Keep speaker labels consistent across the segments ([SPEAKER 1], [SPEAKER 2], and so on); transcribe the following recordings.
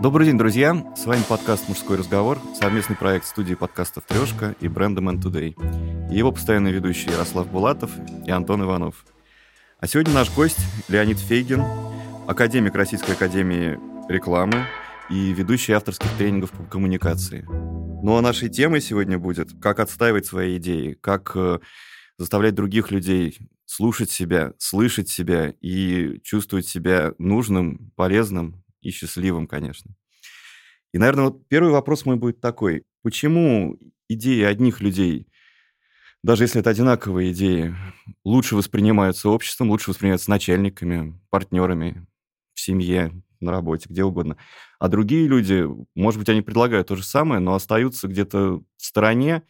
[SPEAKER 1] Добрый день, друзья! С вами подкаст «Мужской разговор», совместный проект студии подкастов «Трешка» и бренда «Man Today». И его постоянные ведущие Ярослав Булатов и Антон Иванов. А сегодня наш гость Леонид Фейгин, академик Российской академии рекламы и ведущий авторских тренингов по коммуникации. Ну а нашей темой сегодня будет, как отстаивать свои идеи, как э, заставлять других людей слушать себя, слышать себя и чувствовать себя нужным, полезным и счастливым, конечно. И, наверное, вот первый вопрос мой будет такой. Почему идеи одних людей, даже если это одинаковые идеи, лучше воспринимаются обществом, лучше воспринимаются начальниками, партнерами в семье, на работе, где угодно. А другие люди, может быть, они предлагают то же самое, но остаются где-то в стороне,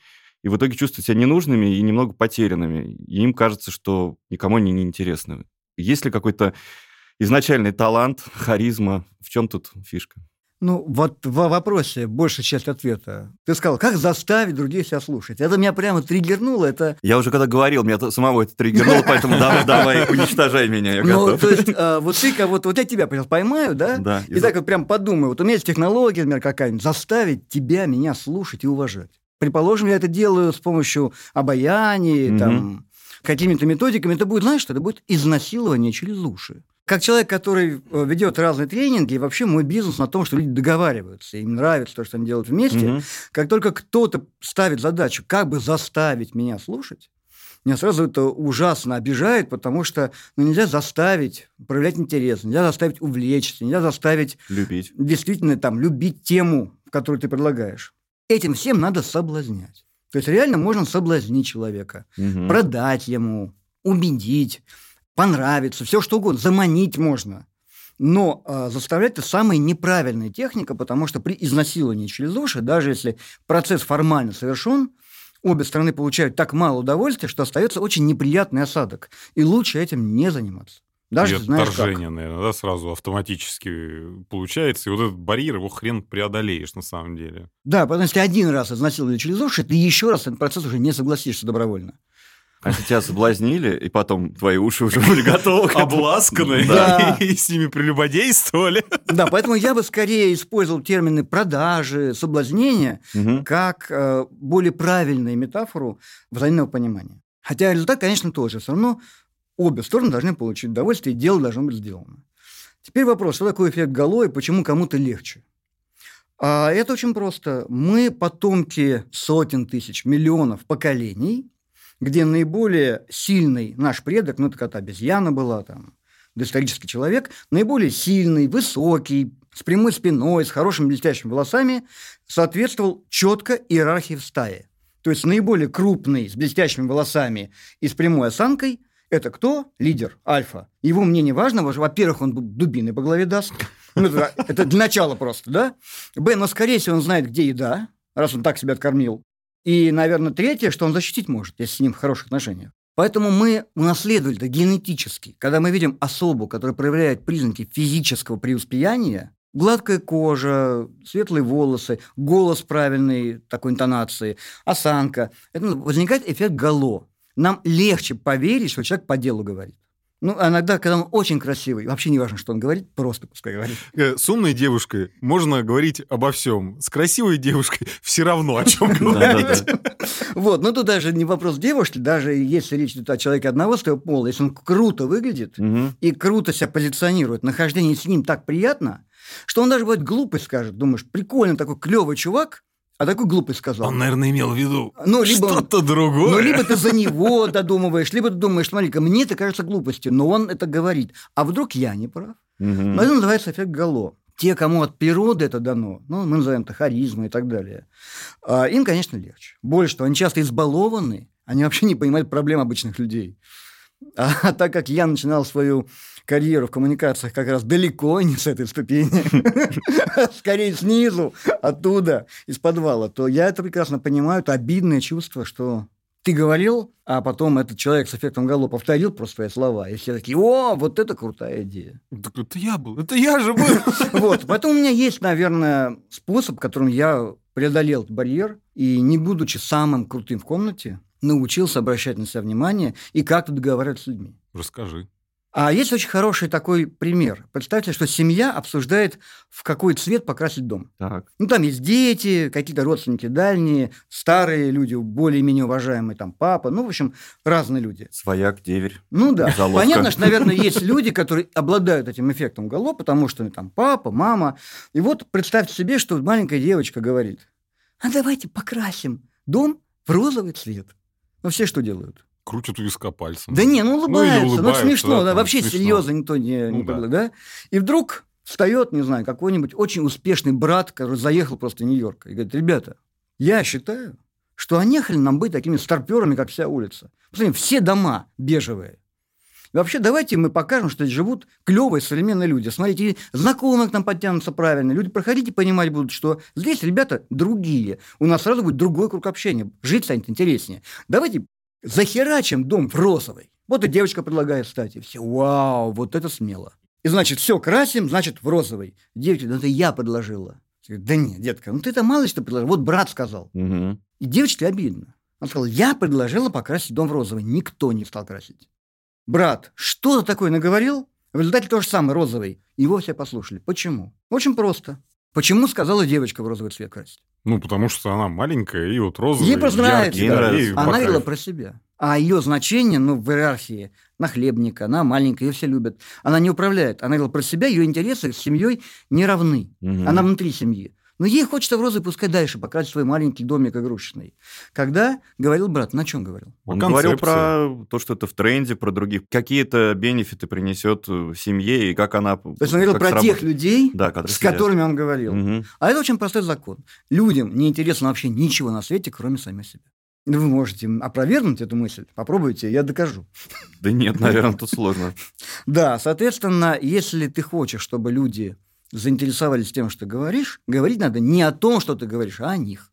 [SPEAKER 1] и в итоге чувствуют себя ненужными и немного потерянными. И им кажется, что никому они не интересны. Есть ли какой-то изначальный талант, харизма? В чем тут фишка?
[SPEAKER 2] Ну, вот в вопросе большая часть ответа. Ты сказал, как заставить других себя слушать? Это меня прямо триггернуло. Это...
[SPEAKER 1] Я уже когда говорил, меня самого это триггернуло, поэтому давай, давай, уничтожай меня, я
[SPEAKER 2] ну, то есть, а, вот ты кого-то, вот я тебя поймаю, да?
[SPEAKER 1] Да.
[SPEAKER 2] И так вот прям подумаю, вот у меня есть технология, например, какая-нибудь, заставить тебя, меня слушать и уважать. Предположим, я это делаю с помощью обаяния, там, какими-то методиками. Это будет, знаешь что, это будет изнасилование через уши. Как человек, который э, ведет разные тренинги, и вообще мой бизнес на том, что люди договариваются, им нравится то, что они делают вместе. Угу. Как только кто-то ставит задачу, как бы заставить меня слушать, меня сразу это ужасно обижает, потому что ну, нельзя заставить проявлять интерес, нельзя заставить увлечься, нельзя заставить
[SPEAKER 1] любить.
[SPEAKER 2] действительно там любить тему, которую ты предлагаешь. Этим всем надо соблазнять. То есть реально можно соблазнить человека, угу. продать ему, убедить понравится, все что угодно, заманить можно. Но э, заставлять это самая неправильная техника, потому что при изнасиловании через уши, даже если процесс формально совершен, обе стороны получают так мало удовольствия, что остается очень неприятный осадок. И лучше этим не заниматься.
[SPEAKER 3] Даже и знаешь отторжение, как. наверное, да, сразу автоматически получается. И вот этот барьер, его хрен преодолеешь на самом деле.
[SPEAKER 2] Да, потому что если один раз изнасиловали через уши, ты еще раз этот процесс уже не согласишься добровольно.
[SPEAKER 1] А если тебя соблазнили, и потом твои уши уже были готовы.
[SPEAKER 3] Обласканы, да. и с ними прелюбодействовали.
[SPEAKER 2] Да, поэтому я бы скорее использовал термины продажи, соблазнения, угу. как э, более правильную метафору взаимного понимания. Хотя результат, конечно, тоже. Все равно обе стороны должны получить удовольствие, и дело должно быть сделано. Теперь вопрос, что такое эффект Гало и почему кому-то легче? А это очень просто. Мы потомки сотен тысяч, миллионов поколений – где наиболее сильный наш предок, ну, это обезьяна была, там, доисторический человек, наиболее сильный, высокий, с прямой спиной, с хорошими блестящими волосами, соответствовал четко иерархии в стае. То есть наиболее крупный, с блестящими волосами и с прямой осанкой – это кто? Лидер, альфа. Его мнение важно. Во-первых, он дубины по голове даст. Ну, это для начала просто, да? Б, но, скорее всего, он знает, где еда, раз он так себя откормил. И, наверное, третье, что он защитить может, если с ним в хороших отношениях. Поэтому мы унаследовали это генетически. Когда мы видим особу, которая проявляет признаки физического преуспеяния, гладкая кожа, светлые волосы, голос правильный такой интонации, осанка, это возникает эффект гало. Нам легче поверить, что человек по делу говорит. Ну, а иногда, когда он очень красивый, вообще не важно, что он говорит, просто пускай говорит.
[SPEAKER 3] Э, с умной девушкой можно говорить обо всем. С красивой девушкой все равно о чем говорить.
[SPEAKER 2] Вот, ну тут даже не вопрос девушки, даже если речь идет о человеке одного своего пола, если он круто выглядит и круто себя позиционирует, нахождение с ним так приятно, что он даже бывает глупость скажет. Думаешь, прикольно такой клевый чувак, а такой глупость сказал.
[SPEAKER 3] Он, наверное, имел в виду ну, либо что-то другое.
[SPEAKER 2] Ну, либо ты за него додумываешь, либо ты думаешь, смотри-ка, мне это кажется глупостью, но он это говорит. А вдруг я не прав? Угу. Но это называется эффект Гало. Те, кому от природы это дано, ну, мы называем это харизма и так далее, а, им, конечно, легче. Больше того, они часто избалованы, они вообще не понимают проблем обычных людей. А так как я начинал свою карьеру в коммуникациях как раз далеко не с этой ступени, скорее снизу, оттуда, из подвала, то я это прекрасно понимаю. Это обидное чувство, что ты говорил, а потом этот человек с эффектом Гало повторил просто твои слова, и все такие, о, вот это крутая идея.
[SPEAKER 3] Так это я был, это я же был.
[SPEAKER 2] Вот, поэтому у меня есть, наверное, способ, которым я преодолел этот барьер, и не будучи самым крутым в комнате, научился обращать на себя внимание и как-то договариваться с людьми.
[SPEAKER 3] Расскажи.
[SPEAKER 2] А есть очень хороший такой пример. Представьте, что семья обсуждает, в какой цвет покрасить дом.
[SPEAKER 1] Так.
[SPEAKER 2] Ну, там есть дети, какие-то родственники дальние, старые люди, более-менее уважаемые, там, папа, ну, в общем, разные люди.
[SPEAKER 1] Свояк, деверь.
[SPEAKER 2] Ну, да.
[SPEAKER 1] Заловка.
[SPEAKER 2] Понятно, что, наверное, есть люди, которые обладают этим эффектом гало, потому что ну, там папа, мама. И вот представьте себе, что маленькая девочка говорит, а давайте покрасим дом в розовый цвет. Ну, все что делают?
[SPEAKER 3] Крутят у виска пальцем.
[SPEAKER 2] Да не, ну улыбаются, ну,
[SPEAKER 3] улыбаются,
[SPEAKER 2] смешно,
[SPEAKER 3] да,
[SPEAKER 2] да, вообще
[SPEAKER 3] смешно.
[SPEAKER 2] серьезно никто не,
[SPEAKER 3] Ну
[SPEAKER 2] не
[SPEAKER 3] да.
[SPEAKER 2] да. И вдруг встает, не знаю, какой-нибудь очень успешный брат, который заехал просто в Нью-Йорк, и говорит, ребята, я считаю, что а нехали нам быть такими старперами, как вся улица. Посмотрите, все дома бежевые. Вообще, давайте мы покажем, что здесь живут клевые современные люди. Смотрите, к нам подтянутся правильно. Люди проходите, понимать будут, что здесь ребята другие. У нас сразу будет другой круг общения. Жить станет интереснее. Давайте захерачим дом в розовый. Вот и девочка предлагает, кстати. Все, вау, вот это смело. И значит, все красим, значит, в розовый. Девочка, да это я предложила. Да нет, детка, ну ты-то мало что предложил. Вот брат сказал.
[SPEAKER 1] Мгм.
[SPEAKER 2] И девочке обидно. Она сказала, я предложила покрасить дом в розовый. Никто не стал красить. Брат что-то такое наговорил, в результате то же самое, розовый. Его все послушали. Почему? Очень просто. Почему сказала девочка в розовый цвет красить?
[SPEAKER 3] Ну, потому что она маленькая, и вот розовый,
[SPEAKER 2] Ей просто нравится,
[SPEAKER 3] яркий,
[SPEAKER 1] да.
[SPEAKER 3] да,
[SPEAKER 1] Ей
[SPEAKER 2] Она говорила про себя. А ее значение, ну, в иерархии, нахлебника, она маленькая, ее все любят. Она не управляет. Она говорила про себя, ее интересы с семьей не равны.
[SPEAKER 1] Мгм.
[SPEAKER 2] Она внутри семьи. Но ей хочется в розы пускай дальше, покрасить свой маленький домик игрушечный. Когда говорил брат, на чем говорил?
[SPEAKER 1] Он
[SPEAKER 3] Концепция.
[SPEAKER 1] говорил про то, что это в тренде, про других. Какие-то бенефиты принесет э, семье и как она...
[SPEAKER 2] То есть он говорил про тех людей,
[SPEAKER 1] да,
[SPEAKER 2] с
[SPEAKER 1] сидят.
[SPEAKER 2] которыми он говорил.
[SPEAKER 1] Мгм.
[SPEAKER 2] А это очень простой закон. Людям не интересно вообще ничего на свете, кроме самих себя. Вы можете опровергнуть эту мысль. Попробуйте, я докажу.
[SPEAKER 1] Да нет, наверное, тут сложно.
[SPEAKER 2] Да, соответственно, если ты хочешь, чтобы люди заинтересовались тем, что говоришь, говорить надо не о том, что ты говоришь, а о них.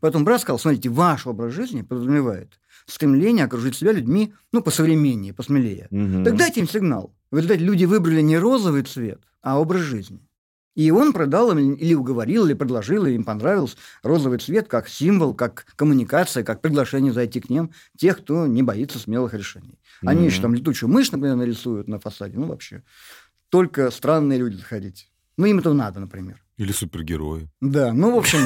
[SPEAKER 2] Поэтому брат сказал, смотрите, ваш образ жизни подразумевает стремление окружить себя людьми, ну, посовременнее, посмелее.
[SPEAKER 1] Мгм.
[SPEAKER 2] Так дайте им сигнал. В результате люди выбрали не розовый цвет, а образ жизни. И он продал им, или уговорил, или предложил, или им понравился розовый цвет как символ, как коммуникация, как приглашение зайти к ним тех, кто не боится смелых решений. Они
[SPEAKER 1] Мгм.
[SPEAKER 2] еще там летучую мышь, например, нарисуют на фасаде. Ну, вообще. Только странные люди заходить. Ну, им это надо, например.
[SPEAKER 3] Или супергерои.
[SPEAKER 2] Да, ну, в общем,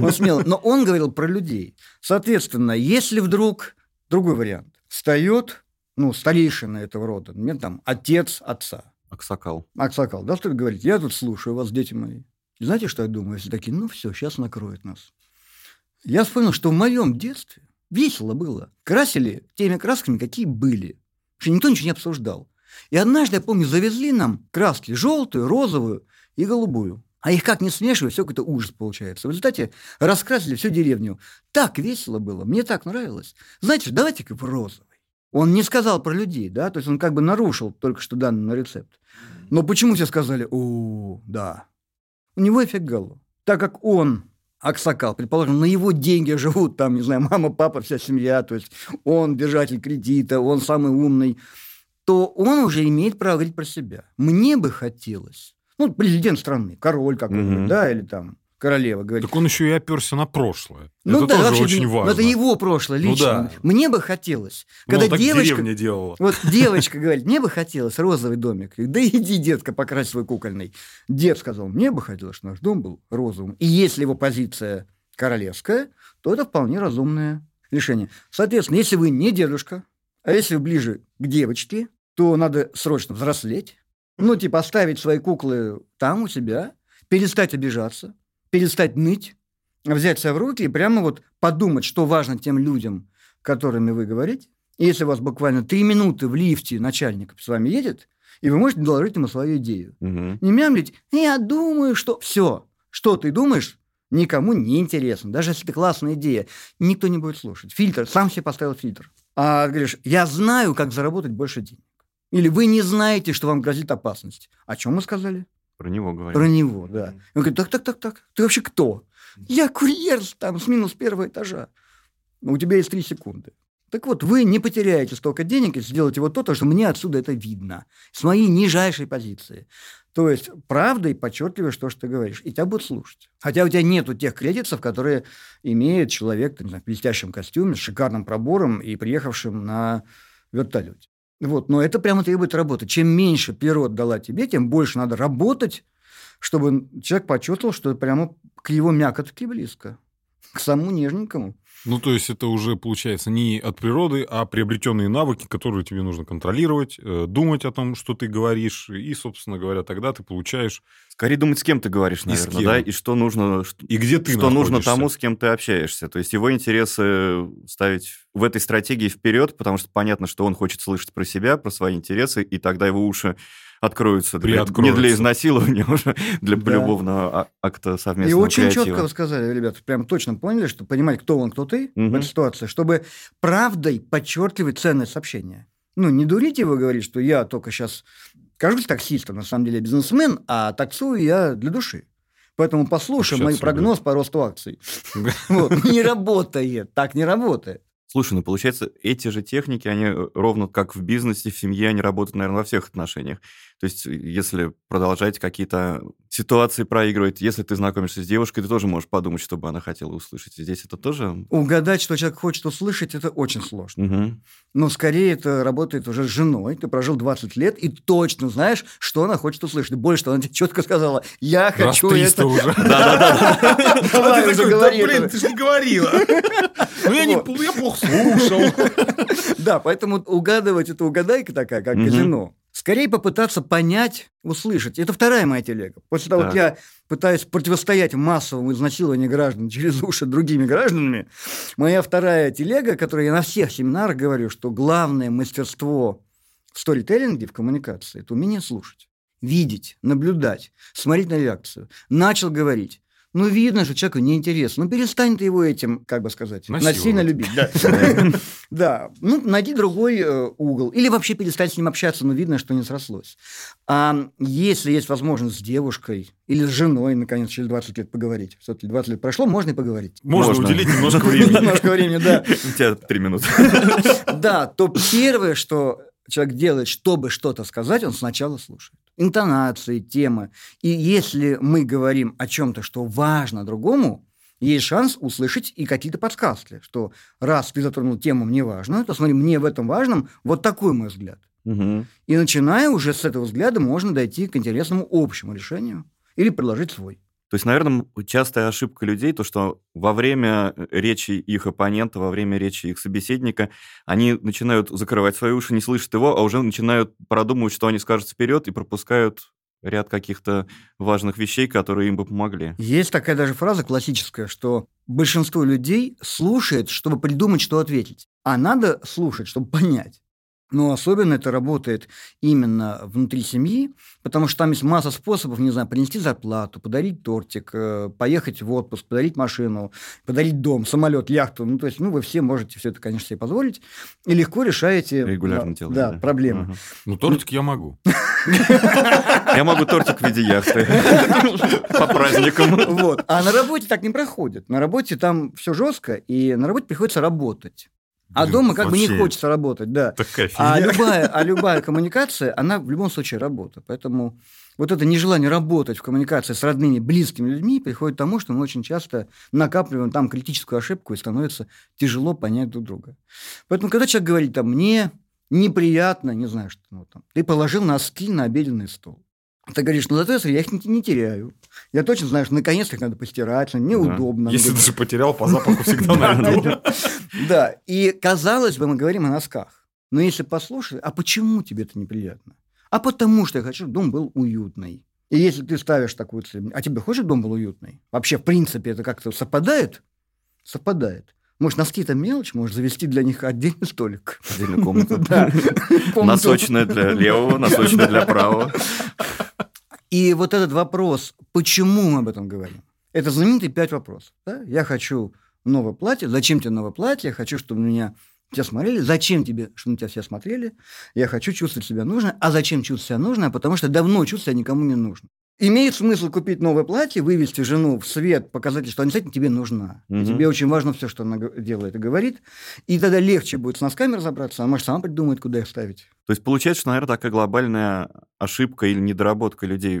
[SPEAKER 2] он смело. Но он говорил про людей. Соответственно, если вдруг другой вариант, встает, ну, старейшина этого рода, например, там, отец отца,
[SPEAKER 1] Аксакал.
[SPEAKER 2] Аксакал, да, что говорит, я тут слушаю вас, дети мои. И знаете, что я думаю? Если такие, ну, все, сейчас накроет нас. Я вспомнил, что в моем детстве весело было. Красили теми красками, какие были. Что никто ничего не обсуждал. И однажды, я помню, завезли нам краски желтую, розовую и голубую. А их как не смешивать, все какой-то ужас получается. В результате раскрасили всю деревню. Так весело было, мне так нравилось. Знаете, давайте-ка в розовый. Он не сказал про людей, да, то есть он как бы нарушил только что данный рецепт. Но почему все сказали, о, да. У него эффект Галло. Так как он, Аксакал, предположим, на его деньги живут там, не знаю, мама, папа, вся семья, то есть он держатель кредита, он самый умный, то он уже имеет право говорить про себя. Мне бы хотелось, ну, президент страны, король какой-нибудь,
[SPEAKER 1] Мгм.
[SPEAKER 2] да, или там королева говорит.
[SPEAKER 3] Так он еще и оперся на прошлое.
[SPEAKER 2] Ну
[SPEAKER 3] это
[SPEAKER 2] да,
[SPEAKER 3] тоже
[SPEAKER 2] вообще,
[SPEAKER 3] очень
[SPEAKER 2] ну,
[SPEAKER 3] важно.
[SPEAKER 2] Это его прошлое,
[SPEAKER 3] Ну
[SPEAKER 2] лично.
[SPEAKER 3] да.
[SPEAKER 2] Мне бы хотелось,
[SPEAKER 3] Ну,
[SPEAKER 2] когда
[SPEAKER 3] так
[SPEAKER 2] девочка...
[SPEAKER 3] деревня делала.
[SPEAKER 2] Вот девочка говорит, мне бы хотелось розовый домик. Да иди, детка, покрась свой кукольный. Дед сказал, мне бы хотелось, чтобы наш дом был розовым. И если его позиция королевская, то это вполне разумное решение. Соответственно, если вы не дедушка, а если вы ближе к девочке, то надо срочно взрослеть. Ну, типа, оставить свои куклы там у себя, перестать обижаться, перестать ныть, взять себя в руки и прямо вот подумать, что важно тем людям, которыми вы говорите. И если у вас буквально три минуты в лифте начальник с вами едет, и вы можете доложить ему свою идею.
[SPEAKER 1] Мгм.
[SPEAKER 2] Не мямлить, я думаю, что... Все, что ты думаешь, никому не интересно. Даже если это классная идея, никто не будет слушать. Фильтр, сам себе поставил фильтр. А говоришь, я знаю, как заработать больше денег. Или вы не знаете, что вам грозит опасность. О чем мы сказали?
[SPEAKER 1] Про него говорим.
[SPEAKER 2] Про него, да. Он говорит, так, так, так, так, ты вообще кто? Я курьер там с минус первого этажа. Ну, У тебя есть три секунды. Так вот, вы не потеряете столько денег, если сделаете вот то, то, что мне отсюда это видно. С моей нижайшей позиции. То есть, правдой подчеркиваешь то, что ты говоришь. И тебя будут слушать. Хотя у тебя нету тех кредитов, которые имеет человек знаю, в блестящем костюме, с шикарным пробором и приехавшим на вертолете. Вот, но это прямо требует работы. Чем меньше природа дала тебе, тем больше надо работать, чтобы человек почувствовал, что прямо к его мякотке близко, к самому нежненькому.
[SPEAKER 3] Ну, то есть это уже получается не от природы, а приобретенные навыки, которые тебе нужно контролировать, э, думать о том, что ты говоришь, и, собственно говоря, тогда ты получаешь...
[SPEAKER 1] Скорее думать, с кем ты говоришь, наверное, да, и что нужно...
[SPEAKER 3] И где ты
[SPEAKER 1] Что нужно тому, с кем ты общаешься. То есть его интересы ставить в этой стратегии вперед, потому что понятно, что он хочет слышать про себя, про свои интересы, и тогда его уши откроются. Для, не для изнасилования уже, для да. любовного а, акта совместного
[SPEAKER 2] И очень
[SPEAKER 1] креатива.
[SPEAKER 2] четко сказали, ребята, прям точно поняли, что понимать, кто он, кто ты угу. в этой ситуации, чтобы правдой подчеркивать ценность общения. Ну, не дурите его говорить, что я только сейчас кажусь таксистом, на самом деле бизнесмен, а таксую я для души. Поэтому послушай мой прогноз по росту акций. Не работает, так не работает.
[SPEAKER 1] Слушай, ну получается, эти же техники, они ровно как в бизнесе, в семье, они работают, наверное, во всех отношениях. То есть, если продолжать какие-то ситуации проигрывать, если ты знакомишься с девушкой, ты тоже можешь подумать, что бы она хотела услышать. Здесь это тоже...
[SPEAKER 2] Угадать, что человек хочет услышать, это очень сложно. Угу. Но скорее это работает уже с женой. Ты прожил 20 лет и точно знаешь, что она хочет услышать. Больше что она тебе четко сказала, я хочу это...
[SPEAKER 3] уже. Да-да-да. Давай уже говори. Блин, ты же не говорила. Ну, я плохо слушал.
[SPEAKER 2] Да, поэтому угадывать это угадайка такая, как казино. Скорее попытаться понять, услышать. Это вторая моя телега. После того, так. как я пытаюсь противостоять массовому изнасилованию граждан через уши другими гражданами, моя вторая телега, которую я на всех семинарах говорю, что главное мастерство в сторителлинге, в коммуникации, это умение слушать, видеть, наблюдать, смотреть на реакцию. Начал говорить. Ну, видно, что человеку неинтересно. Ну, перестань ты его этим, как бы сказать, насильно любить. Да. да. Ну, найди другой э, угол. Или вообще перестань с ним общаться, но видно, что не срослось. А если есть возможность с девушкой или с женой, наконец, через 20 лет поговорить. Все-таки 20 лет прошло, можно и поговорить.
[SPEAKER 3] Можно, можно. уделить немножко времени.
[SPEAKER 2] Немножко времени, да.
[SPEAKER 1] У тебя три минуты.
[SPEAKER 2] Да, то первое, что человек делает, чтобы что-то сказать, он сначала слушает интонации, темы. И если мы говорим о чем-то, что важно другому, есть шанс услышать и какие-то подсказки, что раз ты затронул тему «мне важно», то смотри, мне в этом важном вот такой мой взгляд. Угу. И начиная уже с этого взгляда можно дойти к интересному общему решению или предложить свой.
[SPEAKER 1] То есть, наверное, частая ошибка людей, то, что во время э, речи их оппонента, во время речи их собеседника, они начинают закрывать свои уши, не слышат его, а уже начинают продумывать, что они скажут вперед и пропускают ряд каких-то важных вещей, которые им бы помогли.
[SPEAKER 2] Есть такая даже фраза классическая, что большинство людей слушает, чтобы придумать, что ответить. А надо слушать, чтобы понять. Но особенно это работает именно внутри семьи, потому что там есть масса способов, не знаю, принести зарплату, подарить тортик, э, поехать в отпуск, подарить машину, подарить дом, самолет, яхту. Ну, то есть, ну, вы все можете все это, конечно, себе позволить. И легко решаете
[SPEAKER 1] Регулярно
[SPEAKER 2] да, да, проблемы. Угу.
[SPEAKER 3] Ну, тортик я могу.
[SPEAKER 1] Я могу тортик в виде яхты. По праздникам.
[SPEAKER 2] Вот. А на работе так не проходит. На работе там все жестко, и на работе приходится работать. А дома как бы не хочется работать, да.
[SPEAKER 3] Такая
[SPEAKER 2] а любая, а любая коммуникация, она в любом случае работа. Поэтому вот это нежелание работать в коммуникации с родными, близкими людьми приходит к тому, что мы очень часто накапливаем там критическую ошибку и становится тяжело понять друг друга. Поэтому, когда человек говорит там, мне неприятно, не знаю, что ну, там, ты положил носки на обеденный стол. Ты говоришь, ну зато я их не, не теряю. Я точно знаю, что наконец их надо постирать, неудобно.
[SPEAKER 3] Если ты же потерял, по запаху всегда найду.
[SPEAKER 2] Да, и казалось бы, мы говорим о носках. Но если послушать, а почему тебе это неприятно? А потому что я хочу, чтобы дом был уютный. И если ты ставишь такую цель, а тебе хочешь, чтобы дом был уютный? Вообще, в принципе, это как-то совпадает? Совпадает. Может, носки это мелочь, можешь завести для них отдельный столик.
[SPEAKER 1] Отдельную комнату. Да. Носочная для левого, носочная для правого.
[SPEAKER 2] И вот этот вопрос, почему мы об этом говорим? Это знаменитые пять вопросов. Да? Я хочу новое платье. Зачем тебе новое платье? Я хочу, чтобы меня тебя смотрели. Зачем тебе, чтобы на тебя все смотрели? Я хочу чувствовать себя нужно. А зачем чувствовать себя нужно? Потому что давно чувствовать себя никому не нужно. Имеет смысл купить новое платье, вывести жену в свет, показать, что она действительно тебе нужна. Угу. И тебе очень важно все, что она делает и говорит. И тогда легче будет с носками разобраться, а может, сама придумает, куда их ставить.
[SPEAKER 1] То есть получается, что, наверное, такая глобальная ошибка или недоработка людей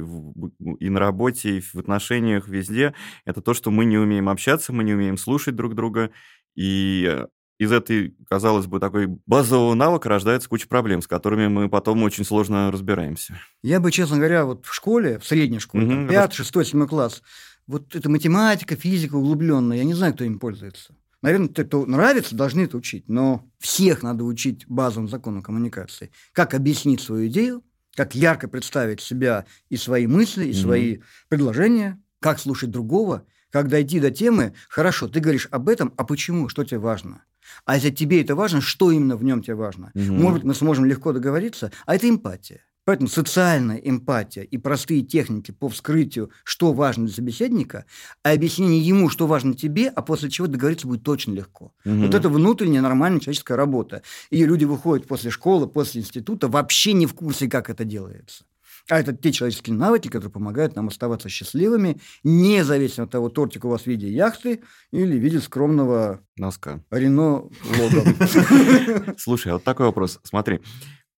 [SPEAKER 1] и на работе, и в отношениях, везде, это то, что мы не умеем общаться, мы не умеем слушать друг друга, и из этой, казалось бы, такой базового навыка рождается куча проблем, с которыми мы потом очень сложно разбираемся.
[SPEAKER 2] Я бы, честно говоря, вот в школе, в средней школе, угу, 5, 6, 7 класс, вот это математика, физика углубленная, я не знаю, кто им пользуется. Наверное, те, кто нравится, должны это учить, но всех надо учить базовым законам коммуникации. Как объяснить свою идею, как ярко представить себя и свои мысли, и угу. свои предложения, как слушать другого, как дойти до темы, хорошо, ты говоришь об этом, а почему, что тебе важно? А если тебе это важно, что именно в нем тебе важно? Угу. Может быть, мы сможем легко договориться, а это эмпатия. Поэтому социальная эмпатия и простые техники по вскрытию, что важно для собеседника, а объяснение ему, что важно тебе, а после чего договориться будет точно легко. Угу. Вот это внутренняя нормальная человеческая работа. И люди выходят после школы, после института вообще не в курсе, как это делается. А это те человеческие навыки, которые помогают нам оставаться счастливыми, независимо от того, тортик у вас в виде яхты или в виде скромного
[SPEAKER 1] носка.
[SPEAKER 2] Рено лого.
[SPEAKER 1] Слушай, а вот такой вопрос. Смотри,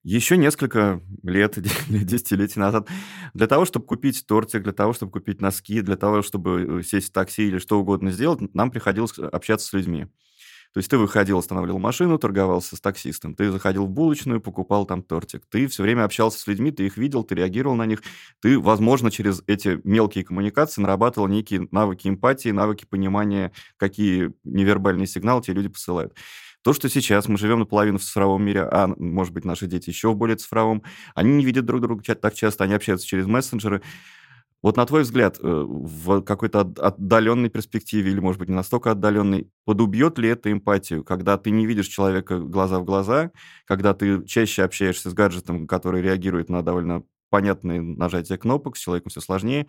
[SPEAKER 1] еще несколько лет, десятилетий назад, для того, чтобы купить тортик, для того, чтобы купить носки, для того, чтобы э, сесть в такси или что угодно сделать, нам приходилось общаться с людьми. То есть ты выходил, останавливал машину, торговался с таксистом, ты заходил в булочную, покупал там тортик, ты все время общался с людьми, ты их видел, ты реагировал на них, ты, возможно, через эти мелкие коммуникации нарабатывал некие навыки эмпатии, навыки понимания, какие невербальные сигналы тебе люди посылают. То, что сейчас мы живем наполовину в цифровом мире, а, может быть, наши дети еще в более цифровом, они не видят друг друга так часто, они общаются через мессенджеры. Вот на твой взгляд, э, в какой-то отдаленной перспективе, или, может быть, не настолько отдаленной, подубьет ли это эмпатию, когда ты не видишь человека глаза в глаза, когда ты чаще общаешься с гаджетом, который реагирует на довольно понятные нажатия кнопок, с человеком все сложнее,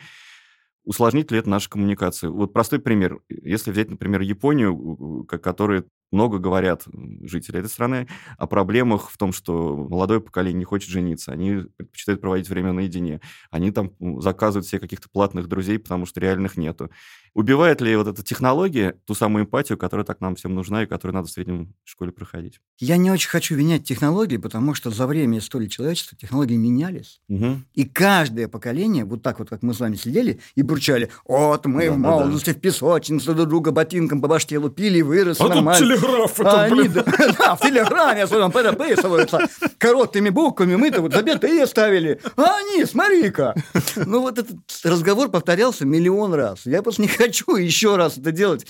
[SPEAKER 1] усложнит ли это нашу коммуникацию? Вот простой пример. Если взять, например, Японию, которая много говорят жители этой страны о проблемах в том, что молодое поколение не хочет жениться, они предпочитают проводить время наедине, они там заказывают себе каких-то платных друзей, потому что реальных нету. Убивает ли вот эта технология ту самую эмпатию, которая так нам всем нужна и которую надо в среднем школе проходить?
[SPEAKER 2] Я не очень хочу винять технологии, потому что за время истории человечества технологии менялись. Угу. И каждое поколение, вот так вот, как мы с вами сидели и бурчали, вот мы да, в молодости да, да. в песочнице друг друга ботинком по башке лупили и выросли а нормально.
[SPEAKER 3] Телеграф. Это, а
[SPEAKER 2] они, да, да, в телеграмме особенно переписываются короткими буквами, мы-то вот запятые ставили, а они, смотри-ка. Ну вот этот разговор повторялся миллион раз. Я просто не хочу еще раз это делать.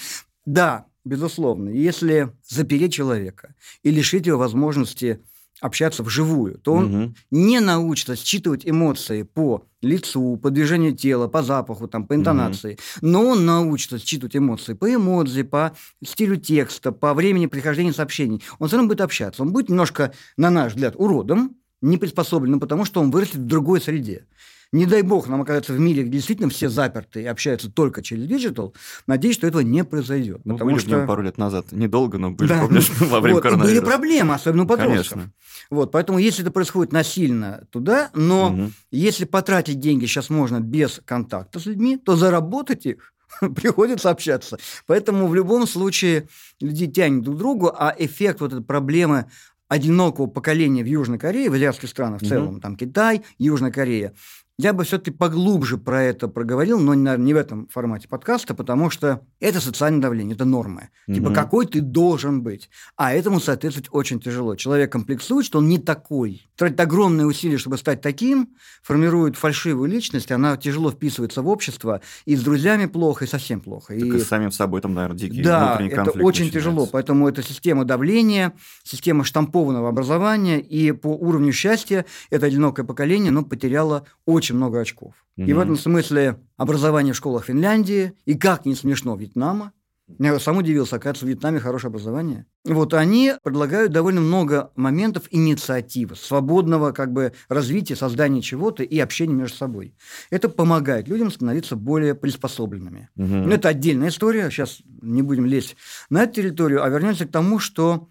[SPEAKER 2] Да, безусловно, если запереть человека и лишить его возможности общаться вживую, то он угу. не научится считывать эмоции по лицу, по движению тела, по запаху, там, по интонации. Угу. Но он научится считывать эмоции по эмодзи, по стилю текста, по времени прихождения сообщений. Он все равно будет общаться. Он будет немножко, на наш взгляд, уродом, не приспособленным, потому что он вырастет в другой среде. Не дай бог нам оказаться в мире, где действительно все заперты и общаются только через digital. Надеюсь, что этого не произойдет.
[SPEAKER 1] Ну, потому были что... пару лет назад. Недолго, но были, да. помнишь, во время вот, коронавируса.
[SPEAKER 2] Были проблемы, особенно у подростков. Конечно. Вот, поэтому если это происходит насильно туда, но угу. если потратить деньги сейчас можно без контакта с людьми, то заработать их приходится общаться. Поэтому в любом случае люди тянут друг к другу, а эффект вот этой проблемы одинокого поколения в Южной Корее, в азиатских странах в целом, mm там Китай, Южная Корея, я бы все-таки поглубже про это проговорил, но, наверное, не в этом формате подкаста, потому что это социальное давление, это нормы. Угу. Типа, какой ты должен быть. А этому соответствовать очень тяжело. Человек комплексует, что он не такой. Тратит огромные усилия, чтобы стать таким, формирует фальшивую личность, она тяжело вписывается в общество, и с друзьями плохо, и совсем плохо.
[SPEAKER 1] Так и, и с самим собой там, наверное, дикий
[SPEAKER 2] да,
[SPEAKER 1] внутренний
[SPEAKER 2] конфликт это очень начинается. тяжело. Поэтому это система давления, система штампованного образования, и по уровню счастья это одинокое поколение, но потеряло очень очень много очков. Угу. И в этом смысле образование в школах Финляндии, и как не смешно Вьетнама, я сам удивился, оказывается, в Вьетнаме хорошее образование. Вот они предлагают довольно много моментов инициативы, свободного как бы развития, создания чего-то и общения между собой. Это помогает людям становиться более приспособленными. Угу. Но это отдельная история, сейчас не будем лезть на эту территорию, а вернемся к тому, что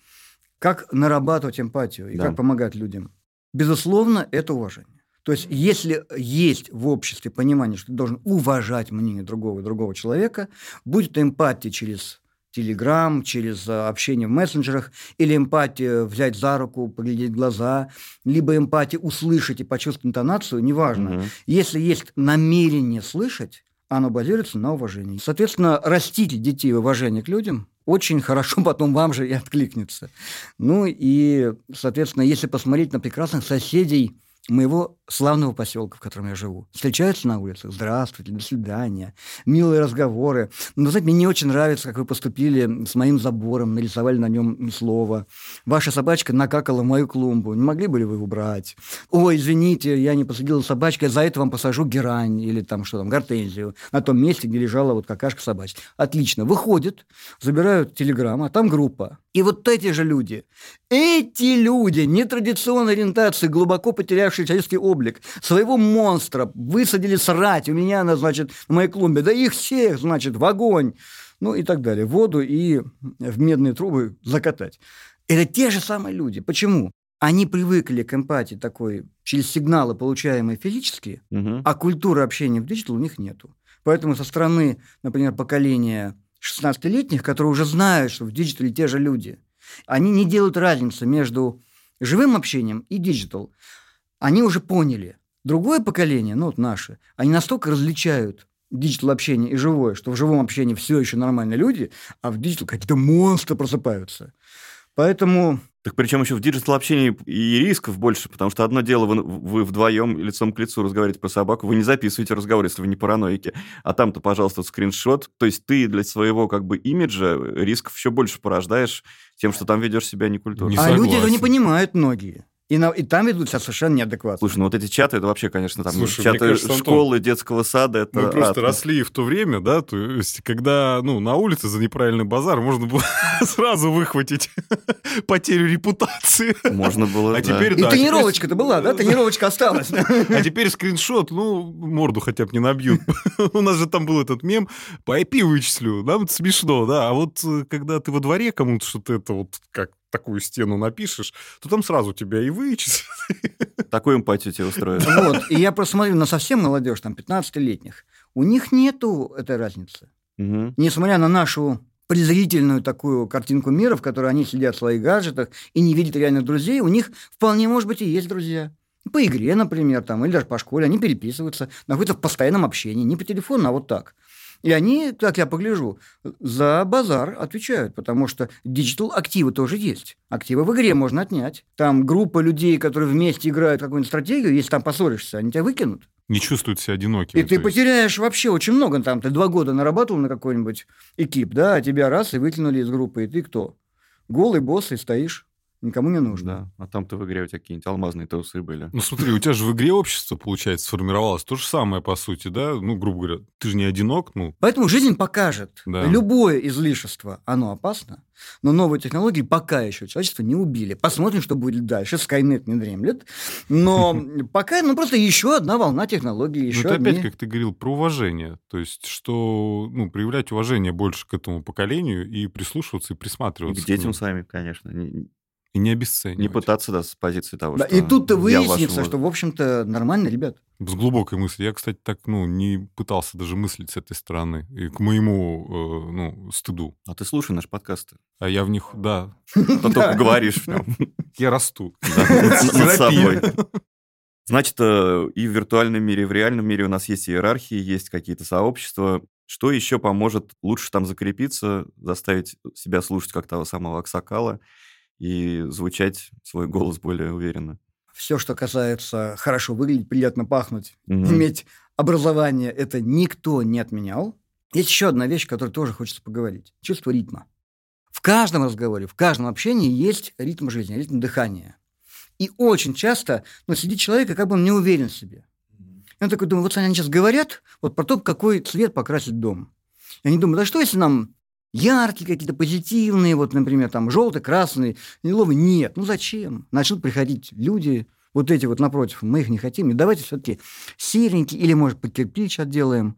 [SPEAKER 2] как нарабатывать эмпатию и да. как помогать людям. Безусловно, это уважение. То есть, если есть в обществе понимание, что ты должен уважать мнение другого другого человека, будь это эмпатия через Телеграм, через э, общение в мессенджерах, или эмпатия взять за руку, поглядеть в глаза, либо эмпатия услышать и почувствовать интонацию, неважно. Угу. Если есть намерение слышать, оно базируется на уважении. Соответственно, растить детей в уважении к людям, очень хорошо потом вам же и откликнется. Ну и, соответственно, если посмотреть на прекрасных соседей моего славного поселка, в котором я живу. Встречаются на улицах. Здравствуйте, до свидания. Милые разговоры. Но, знаете, мне не очень нравится, как вы поступили с моим забором, нарисовали на нем слово. Ваша собачка накакала в мою клумбу. Не могли бы ли вы убрать? Ой, извините, я не посадила собачку, я за это вам посажу герань или там что там, гортензию на том месте, где лежала вот какашка собачки. Отлично. Выходит, забирают телеграмму, а там группа. И вот эти же люди, эти люди нетрадиционной ориентации, глубоко потерявшие человеческий облик, своего монстра высадили срать у меня, на, значит, на моей клумбе, да их всех, значит, в огонь, ну и так далее, в воду и в медные трубы закатать. Это те же самые люди. Почему? Они привыкли к эмпатии такой через сигналы, получаемые физически, угу. а культуры общения в digital у них нету. Поэтому со стороны, например, поколения 16-летних, которые уже знают, что в digital е те же люди, они не делают разницы между живым общением и digital. Они уже поняли. Другое поколение, ну вот наше, они настолько различают digital общение и живое, что в живом общении все еще нормальные люди, а в digital какие-то монстры просыпаются. Поэтому
[SPEAKER 1] так причем еще в digital общении и рисков больше, потому что одно дело, вы, вы вдвоем лицом к лицу разговариваете про собаку, вы не записываете разговор, если вы не параноики, а там-то, пожалуйста, скриншот. То есть ты для своего как бы имиджа рисков еще больше порождаешь тем, что там ведешь себя некультурно.
[SPEAKER 2] Не а люди этого не понимают многие. И, на, и там ведут себя совершенно неадекватно.
[SPEAKER 1] Слушай, ну вот эти чаты, это вообще, конечно, там Слушай, чаты кажется, школы, Антон, детского сада, это
[SPEAKER 3] Мы просто ад. росли в то время, да, то есть, когда, ну, на улице за неправильный базар можно было сразу выхватить потерю репутации.
[SPEAKER 1] Можно было,
[SPEAKER 2] а теперь, И тренировочка-то была, да? Тренировочка осталась.
[SPEAKER 3] А теперь скриншот, ну, морду хотя бы не набьют. У нас же там был этот мем, по IP вычислю, нам это смешно, да, а вот э, когда ты во дворе кому-то что-то это вот как такую стену напишешь, то там сразу тебя и вычислят.
[SPEAKER 1] Такую эмпатию тебе устроят.
[SPEAKER 2] Вот, и я просто смотрю на совсем молодежь, там, 15-летних. У них нету этой разницы. Угу. Несмотря на нашу презрительную такую картинку мира, в которой они сидят в своих гаджетах и не видят реальных друзей, у них вполне, может быть, и есть друзья. По игре, например, там, или даже по школе, они переписываются, находятся в постоянном общении, не по телефону, а вот так. И они, как я погляжу, за базар отвечают, потому что digital активы тоже есть. Активы в игре можно отнять. Там группа людей, которые вместе играют какую-нибудь стратегию, если там поссоришься, они тебя выкинут.
[SPEAKER 3] Не чувствуют себя одинокими.
[SPEAKER 2] И ты есть... потеряешь вообще очень много. Там ты два года нарабатывал на какой-нибудь экип, да, а тебя раз и выкинули из группы. И ты кто? Голый босс и стоишь никому не нужно.
[SPEAKER 1] Да. А там-то в игре у тебя какие-нибудь алмазные трусы были.
[SPEAKER 3] Ну смотри, у тебя же в игре общество, получается, сформировалось. То же самое, по сути, да? Ну, грубо говоря, ты же не одинок, ну...
[SPEAKER 2] Поэтому жизнь покажет. Да. Любое излишество, оно опасно. Но новые технологии пока еще человечество не убили. Посмотрим, что будет дальше. Скайнет не дремлет. Но пока, ну, просто еще одна волна технологий. Еще
[SPEAKER 3] это опять, как ты говорил, про уважение. То есть, что, ну, проявлять уважение больше к этому поколению и прислушиваться и присматриваться.
[SPEAKER 1] И к детям сами, конечно.
[SPEAKER 3] И не обесценивать.
[SPEAKER 1] Не пытаться, да, с позиции того,
[SPEAKER 2] да,
[SPEAKER 1] что...
[SPEAKER 2] И тут-то выяснится, что, в общем-то, нормально, ребят.
[SPEAKER 3] С глубокой мыслью. Я, кстати, так, ну, не пытался даже мыслить с этой стороны. И к моему, э, ну, стыду.
[SPEAKER 1] А ты слушай наши подкасты.
[SPEAKER 3] А я в них, да.
[SPEAKER 1] Только говоришь в нем.
[SPEAKER 3] Я расту.
[SPEAKER 1] Над собой. Значит, э, и в виртуальном мире, и в реальном мире у нас есть иерархии, есть какие-то сообщества. Что еще поможет лучше там закрепиться, заставить себя слушать как того самого Аксакала и звучать свой голос более уверенно.
[SPEAKER 2] Все, что касается хорошо выглядеть, приятно пахнуть, угу. иметь образование, это никто не отменял. Есть еще одна вещь, о которой тоже хочется поговорить. Чувство ритма. В каждом разговоре, в каждом общении есть ритм жизни, ритм дыхания. И очень часто ну, сидит человек, и как бы он не уверен в себе. И он такой думает, вот они сейчас говорят вот про то, какой цвет покрасить дом. И они думают, а что если нам яркие какие-то позитивные, вот, например, там желтый, красный, лиловый. Нет, ну зачем? Начнут приходить люди, вот эти вот напротив, мы их не хотим. И давайте все-таки серенький или, может, под кирпич отделаем.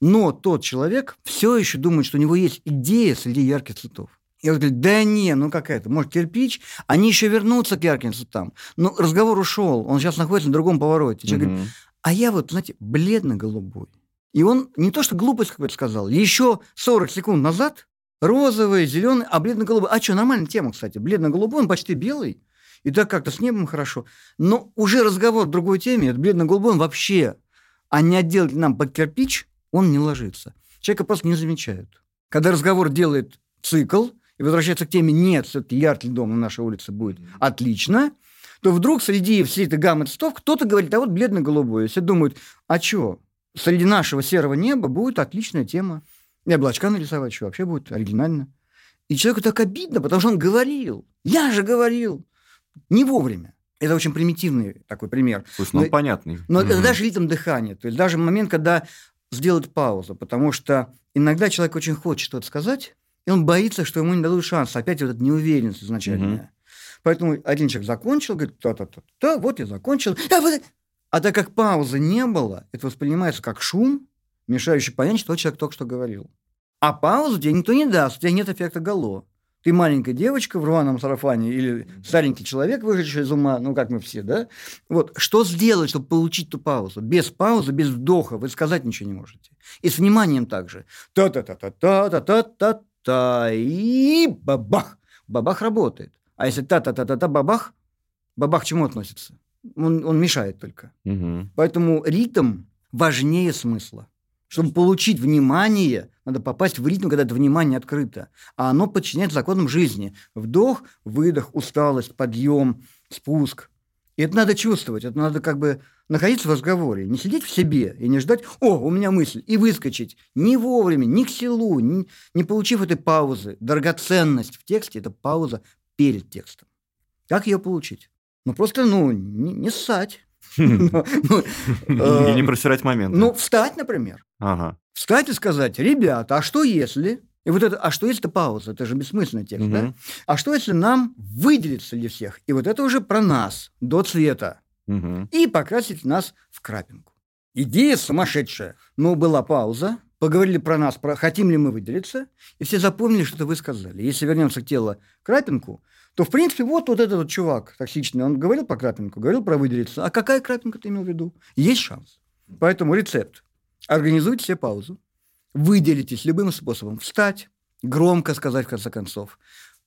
[SPEAKER 2] Но тот человек все еще думает, что у него есть идея среди ярких цветов. Я говорю, да не, ну какая-то, может, кирпич, они еще вернутся к ярким цветам. Но разговор ушел, он сейчас находится на другом повороте. Человек mm-hmm. говорит, а я вот, знаете, бледно-голубой. И он не то что глупость какую-то сказал, еще 40 секунд назад розовый, зеленый, а бледно-голубой. А что, нормальная тема, кстати. Бледно-голубой, он почти белый. И так как-то с небом хорошо. Но уже разговор в другой теме, это бледно-голубой, он вообще, а не отделать нам под кирпич, он не ложится. Человека просто не замечают. Когда разговор делает цикл, и возвращается к теме «нет, все-таки яркий дом на нашей улице будет отлично», то вдруг среди всей этой гаммы цветов кто-то говорит, а вот бледно-голубое. Все думают, а что, среди нашего серого неба будет отличная тема. И облачка нарисовать, что вообще будет оригинально. И человеку так обидно, потому что он говорил. Я же говорил. Не вовремя. Это очень примитивный такой пример.
[SPEAKER 1] Слушай, ну но, понятный.
[SPEAKER 2] Но угу. это даже ритм дыхания. То есть даже момент, когда сделать паузу. Потому что иногда человек очень хочет что-то сказать, и он боится, что ему не дадут шанс. Опять вот эта неуверенность изначальная. Угу. Поэтому один человек закончил, говорит, та-та-та, вот я закончил. А, вот... а так как паузы не было, это воспринимается как шум, мешающий понять, что человек только что говорил. А паузу тебе никто не даст, у тебя нет эффекта гало. Ты маленькая девочка в рваном сарафане или старенький человек, вышедший из ума, ну, как мы все, да? Вот, что сделать, чтобы получить ту паузу? Без паузы, без вдоха вы сказать ничего не можете. И с вниманием также. Та-та-та-та-та-та-та-та, и бабах. Бабах работает. А если та-та-та-та-та, бабах, бабах к чему относится? Он, он мешает только. Угу. Поэтому ритм важнее смысла. Чтобы получить внимание, надо попасть в ритм, когда это внимание открыто. А оно подчиняется законам жизни. Вдох, выдох, усталость, подъем, спуск. И это надо чувствовать, это надо как бы находиться в разговоре, не сидеть в себе и не ждать, о, у меня мысль, и выскочить. Ни вовремя, ни к селу, ни, не получив этой паузы. Драгоценность в тексте – это пауза перед текстом. Как ее получить? Ну, просто, ну, не, не ссать.
[SPEAKER 1] Ну, ну, и не э, просирать момент.
[SPEAKER 2] Ну, встать, например. Встать и сказать, ребята, а что если... И вот это, а что если это пауза? Это же бессмысленный текст, да? А что если нам выделить среди всех? И вот это уже про нас, до цвета. И покрасить нас в крапинку. Идея сумасшедшая. Но была пауза, поговорили про нас, про хотим ли мы выделиться, и все запомнили, что вы сказали. Если вернемся к телу крапинку, то, в принципе, вот, вот этот вот чувак токсичный, он говорил про крапинку, говорил про выделиться. А какая крапинка ты имел в виду? Есть шанс. Поэтому рецепт. Организуйте себе паузу, выделитесь любым способом. Встать, громко сказать, в конце концов.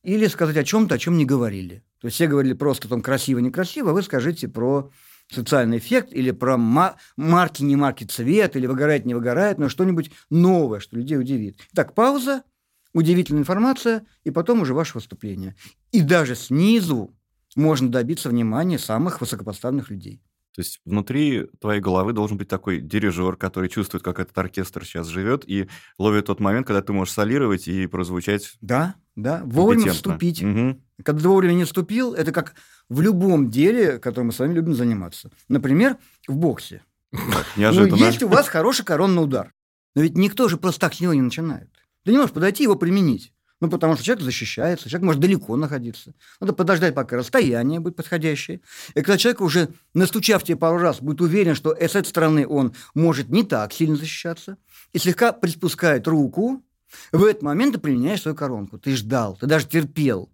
[SPEAKER 2] Или сказать о чем-то, о чем не говорили. То есть все говорили просто о том, красиво-некрасиво, а вы скажите про социальный эффект или про марки, не марки цвет, или выгорает, не выгорает, но что-нибудь новое, что людей удивит. Так, пауза – удивительная информация, и потом уже ваше выступление. И даже снизу можно добиться внимания самых высокопоставленных людей.
[SPEAKER 1] То есть внутри твоей головы должен быть такой дирижер, который чувствует, как этот оркестр сейчас живет, и ловит тот момент, когда ты можешь солировать и прозвучать.
[SPEAKER 2] Да, да, вовремя вступить. Угу. Когда ты вовремя не вступил, это как в любом деле, которым мы с вами любим заниматься. Например, в боксе. Неожиданно. Ну, есть у вас хороший коронный удар. Но ведь никто же просто так с него не начинает. Ты не можешь подойти и его применить. Ну, потому что человек защищается, человек может далеко находиться. Надо подождать, пока расстояние будет подходящее. И когда человек уже, настучав тебе пару раз, будет уверен, что с этой стороны он может не так сильно защищаться, и слегка приспускает руку, в этот момент ты применяешь свою коронку. Ты ждал, ты даже терпел.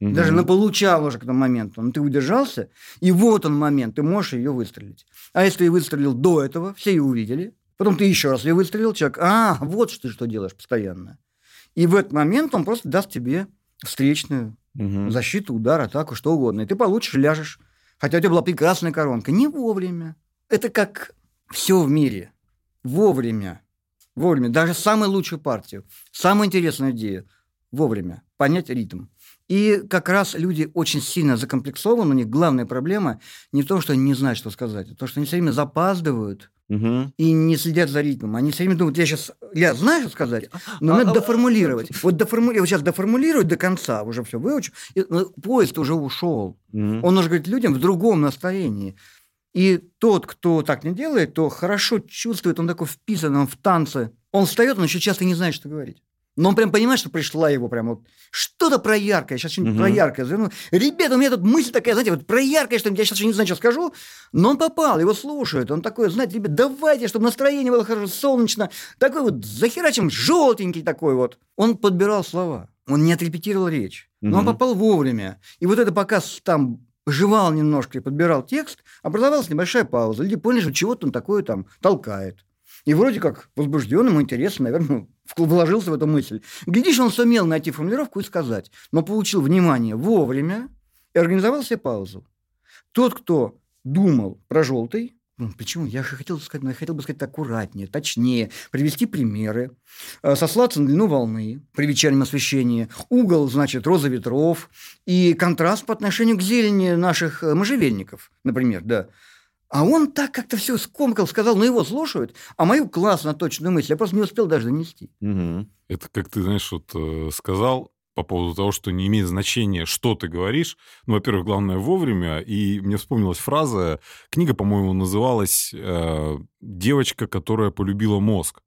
[SPEAKER 2] Угу. Даже наполучал уже к этому моменту. Но ты удержался, и вот он момент, ты можешь ее выстрелить. А если ты выстрелил до этого, все ее увидели, Потом ты еще раз ее выстрелил, человек, а, вот ты что делаешь постоянно. И в этот момент он просто даст тебе встречную угу. защиту, удар, атаку, что угодно. И ты получишь, ляжешь. Хотя у тебя была прекрасная коронка. Не вовремя. Это как все в мире. Вовремя. Вовремя. Даже самую лучшую партию, самую интересную идею. Вовремя. Понять ритм. И как раз люди очень сильно закомплексованы, у них главная проблема не в том, что они не знают, что сказать, а то, что они все время запаздывают угу. и не следят за ритмом. Они все время думают, я сейчас, я знаю, что сказать, но а, надо а, доформулировать. А, вот доформули... вот сейчас доформулировать до конца, уже все выучу, и, ну, поезд уже ушел. Угу. Он уже говорит людям в другом настроении. И тот, кто так не делает, то хорошо чувствует, он такой вписан, он в танце. Он встает, он еще часто не знает, что говорить. Но он прям понимает, что пришла его прям вот что-то про яркое, сейчас что-нибудь угу. про яркое. Ну, ребята, у меня тут мысль такая, знаете, вот про яркое, что я сейчас еще не знаю, что скажу, но он попал, его слушают, он такой, знаете, ребят, давайте, чтобы настроение было хорошо, солнечно, такой вот захерачим, желтенький такой вот. Он подбирал слова, он не отрепетировал речь, но угу. он попал вовремя. И вот это пока там жевал немножко и подбирал текст, образовалась небольшая пауза. Люди поняли, что чего-то он такое там толкает. И вроде как возбужден, ему интересно, наверное, вложился в эту мысль. Глядишь, он сумел найти формулировку и сказать, но получил внимание вовремя и организовал себе паузу. Тот, кто думал про желтый, Ну, почему? Я же хотел сказать, ну, я хотел бы сказать аккуратнее, точнее, привести примеры, э, сослаться на длину волны при вечернем освещении, угол, значит, роза ветров и контраст по отношению к зелени наших э, можжевельников, например, да. А он так как-то все скомкал, сказал, ну его слушают, а мою классно точную мысль я просто не успел даже донести.
[SPEAKER 3] Угу. Это как ты, знаешь, вот э, сказал, по поводу того, что не имеет значения, что ты говоришь. Ну, во-первых, главное вовремя. И мне вспомнилась фраза, книга, по-моему, называлась э, «Девочка, которая полюбила мозг».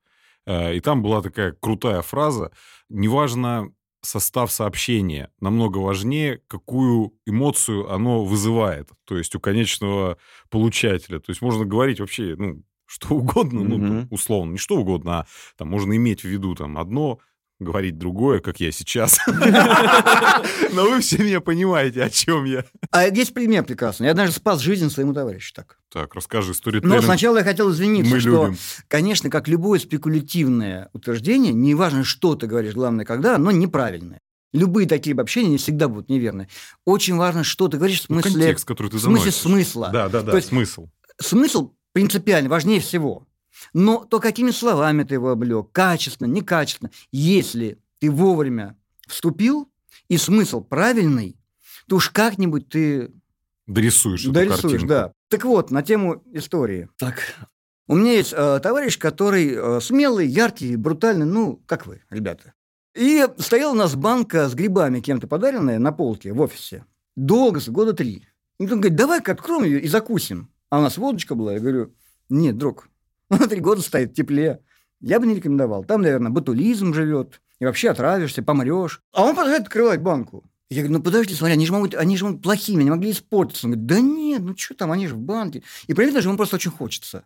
[SPEAKER 3] Э, и там была такая крутая фраза. Неважно состав сообщения, намного важнее, какую эмоцию оно вызывает. То есть у конечного получателя. То есть можно говорить вообще, ну, что угодно, mm-hmm. ну, условно, не что угодно, а там можно иметь в виду там одно, говорить другое, как я сейчас. Но вы все меня понимаете, о чем я.
[SPEAKER 2] А есть пример прекрасный. Я даже спас жизнь своему товарищу так.
[SPEAKER 3] Так, расскажи историю.
[SPEAKER 2] Но сначала я хотел извиниться, Мы что, любим. конечно, как любое спекулятивное утверждение, неважно, что ты говоришь, главное, когда, оно неправильное. Любые такие обобщения не всегда будут неверны. Очень важно, что ты говоришь в ну, смысле...
[SPEAKER 3] контекст, который ты
[SPEAKER 2] В смысле смысла.
[SPEAKER 3] Да, да, да,
[SPEAKER 2] То есть,
[SPEAKER 3] смысл.
[SPEAKER 2] Смысл принципиально важнее всего. Но то, какими словами ты его облег, качественно, некачественно, если ты вовремя вступил, и смысл правильный, то уж как-нибудь ты...
[SPEAKER 3] Дорисуешь эту
[SPEAKER 2] Дорисуешь,
[SPEAKER 3] картинку.
[SPEAKER 2] да. Так вот, на тему истории. Так, у меня есть э, товарищ, который э, смелый, яркий, брутальный, ну, как вы, ребята. И стояла у нас банка с грибами, кем-то подаренная, на полке в офисе. Долго, года три. И он говорит, давай-ка откроем ее и закусим. А у нас водочка была. Я говорю, нет, друг, на три года стоит теплее. Я бы не рекомендовал. Там, наверное, ботулизм живет. И вообще отравишься, помрешь. А он продолжает открывать банку. Я говорю, ну подожди, смотри, они же могут, они же могут плохими, они могли испортиться. Он говорит, да нет, ну что там, они же в банке. И при же ему просто очень хочется.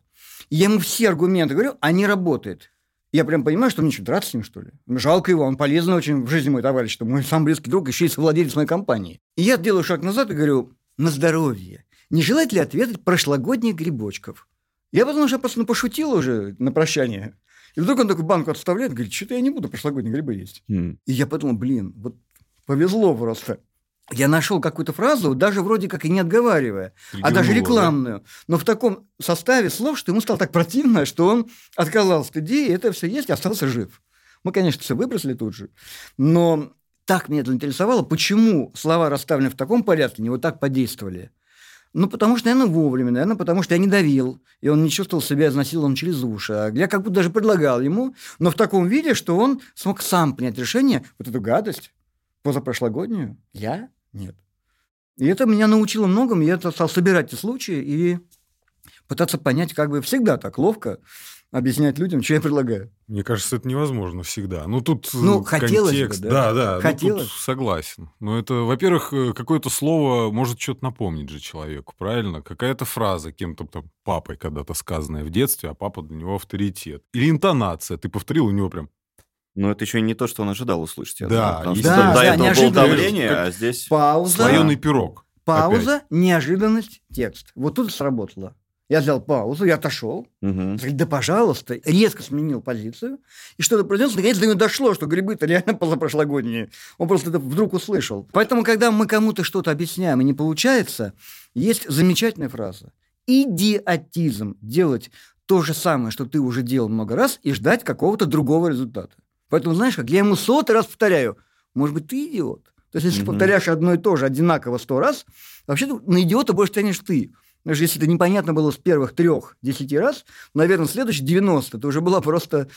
[SPEAKER 2] И я ему все аргументы говорю, они работают. Я прям понимаю, что мне что, драться с ним, что ли? Жалко его, он полезный очень в жизни мой товарищ, что мой самый близкий друг, еще и совладелец моей компании. И я делаю шаг назад и говорю, на здоровье. Не желаете ли ответить прошлогодних грибочков? Я потому что просто ну, пошутил уже на прощание. И вдруг он такую банку отставляет, говорит, что-то я не буду прошлогодние грибы есть. Mm. И я подумал, блин, вот повезло просто. Я нашел какую-то фразу, даже вроде как и не отговаривая, Придумывал, а даже рекламную, да? но в таком составе слов, что ему стало так противно, что он отказался от идеи, это все есть, и остался жив. Мы, конечно, все выбросили тут же, но так меня это интересовало, почему слова расставлены в таком порядке, не вот так подействовали. Ну, потому что, наверное, вовремя, наверное, потому что я не давил, и он не чувствовал себя изнасилованным через уши. А я как будто даже предлагал ему, но в таком виде, что он смог сам принять решение, вот эту гадость, позапрошлогоднюю, я нет. И это меня научило многому, я стал собирать эти случаи и пытаться понять, как бы всегда так ловко объяснять людям, что я предлагаю.
[SPEAKER 3] Мне кажется, это невозможно всегда. Ну, тут
[SPEAKER 2] ну, контекст...
[SPEAKER 3] Бы, да, да, да хотелось. Ну, тут согласен. Но это, во-первых, э, какое-то слово может что-то напомнить же человеку, правильно? Какая-то фраза кем-то там папой когда-то сказанная в детстве, а папа для него авторитет. Или интонация. Ты повторил у него прям
[SPEAKER 1] но это еще не то, что он ожидал услышать.
[SPEAKER 3] Да,
[SPEAKER 1] потому
[SPEAKER 3] что
[SPEAKER 1] да,
[SPEAKER 3] до
[SPEAKER 1] да, этого было давление, а здесь...
[SPEAKER 2] Пауза.
[SPEAKER 3] Слоеный пирог.
[SPEAKER 2] Пауза, Опять. неожиданность, текст. Вот тут сработало. Я взял паузу, я отошел. Угу. Сказать, да пожалуйста. Резко сменил позицию. И что-то произошло. Наконец до него дошло, что грибы-то реально позапрошлогодние. Он просто это вдруг услышал. Поэтому, когда мы кому-то что-то объясняем и не получается, есть замечательная фраза. Идиотизм. Делать то же самое, что ты уже делал много раз, и ждать какого-то другого результата. Поэтому, знаешь как, я ему сотый раз повторяю, может быть, ты идиот. То есть, если mm повторяешь одно и то же одинаково сто раз, вообще на идиота больше тянешь ты. Даже если это непонятно было с первых трех десяти раз, наверное, следующие 90 это уже было просто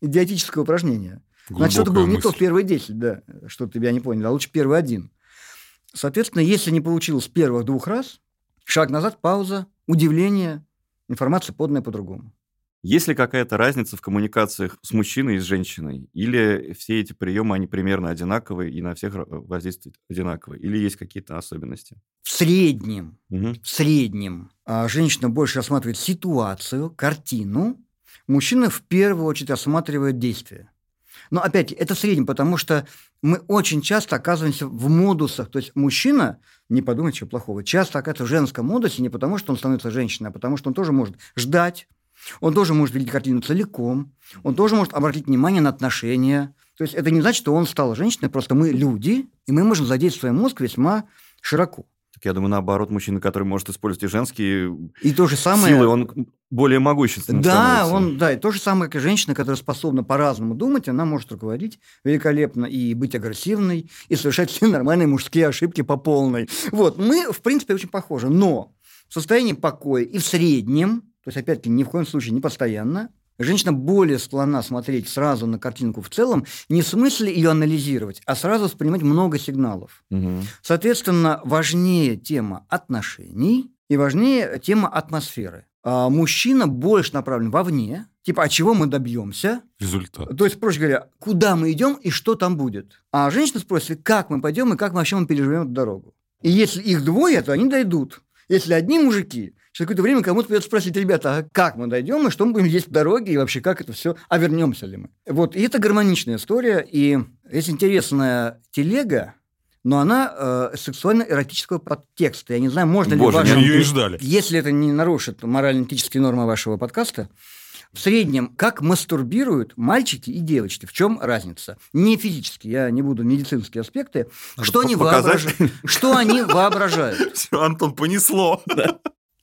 [SPEAKER 2] идиотическое упражнение. Глубокая Значит, что-то было мысль. не то в первые 10, да, что-то я не понял, а лучше первый один. Соответственно, если не получилось с первых двух раз, шаг назад, пауза, удивление, информация поданная по-другому.
[SPEAKER 1] Есть ли какая-то разница в коммуникациях с мужчиной и с женщиной? Или все эти приемы, они примерно одинаковые и на всех воздействуют одинаково? Или есть какие-то особенности?
[SPEAKER 2] В среднем, угу. в среднем а, женщина больше рассматривает ситуацию, картину, мужчина в первую очередь рассматривает действие. Но опять, это в среднем, потому что мы очень часто оказываемся в модусах. То есть мужчина, не подумайте чего плохого, часто оказывается в женском модусе не потому, что он становится женщиной, а потому что он тоже может ждать, он тоже может видеть картину целиком, он тоже может обратить внимание на отношения. То есть это не значит, что он стал женщиной, просто мы люди, и мы можем задействовать свой мозг весьма широко.
[SPEAKER 1] все-таки, я думаю, наоборот, мужчина, который может использовать и женские
[SPEAKER 2] и то же самое...
[SPEAKER 1] силы, он более могущественным
[SPEAKER 2] Да, он, да, и то же самое, как и женщина, которая способна по-разному думать, она может руководить великолепно и быть агрессивной, и совершать все нормальные мужские ошибки по полной. Вот, мы, в принципе, очень похожи, но в состоянии покоя и в среднем, то есть, опять-таки, ни в коем случае не постоянно, Женщина более склонна смотреть сразу на картинку в целом, не в смысле ее анализировать, а сразу воспринимать много сигналов. Угу. Соответственно, важнее тема отношений и важнее тема атмосферы. А мужчина больше направлен вовне, типа, а чего мы добьемся?
[SPEAKER 3] Результат.
[SPEAKER 2] То есть, проще говоря, куда мы идем и что там будет. А женщина спросит, как мы пойдем и как мы вообще мы переживем эту дорогу. И если их двое, то они дойдут. Если одни мужики, через какое-то время кому-то придется спросить, ребята, а как мы дойдем, и что мы будем есть в дороге, и вообще как это все, а вернемся ли мы? Вот, и это гармоничная история, и есть интересная телега, но она э, сексуально-эротического подтекста. Я не знаю, можно
[SPEAKER 3] Боже,
[SPEAKER 2] ли... Боже,
[SPEAKER 3] ее и ждали.
[SPEAKER 2] Если это не нарушит морально-этические нормы вашего подкаста, в среднем, как мастурбируют мальчики и девочки? В чем разница? Не физически, я не буду медицинские аспекты. Надо что они, воображают? что они воображают?
[SPEAKER 3] Все, Антон, понесло.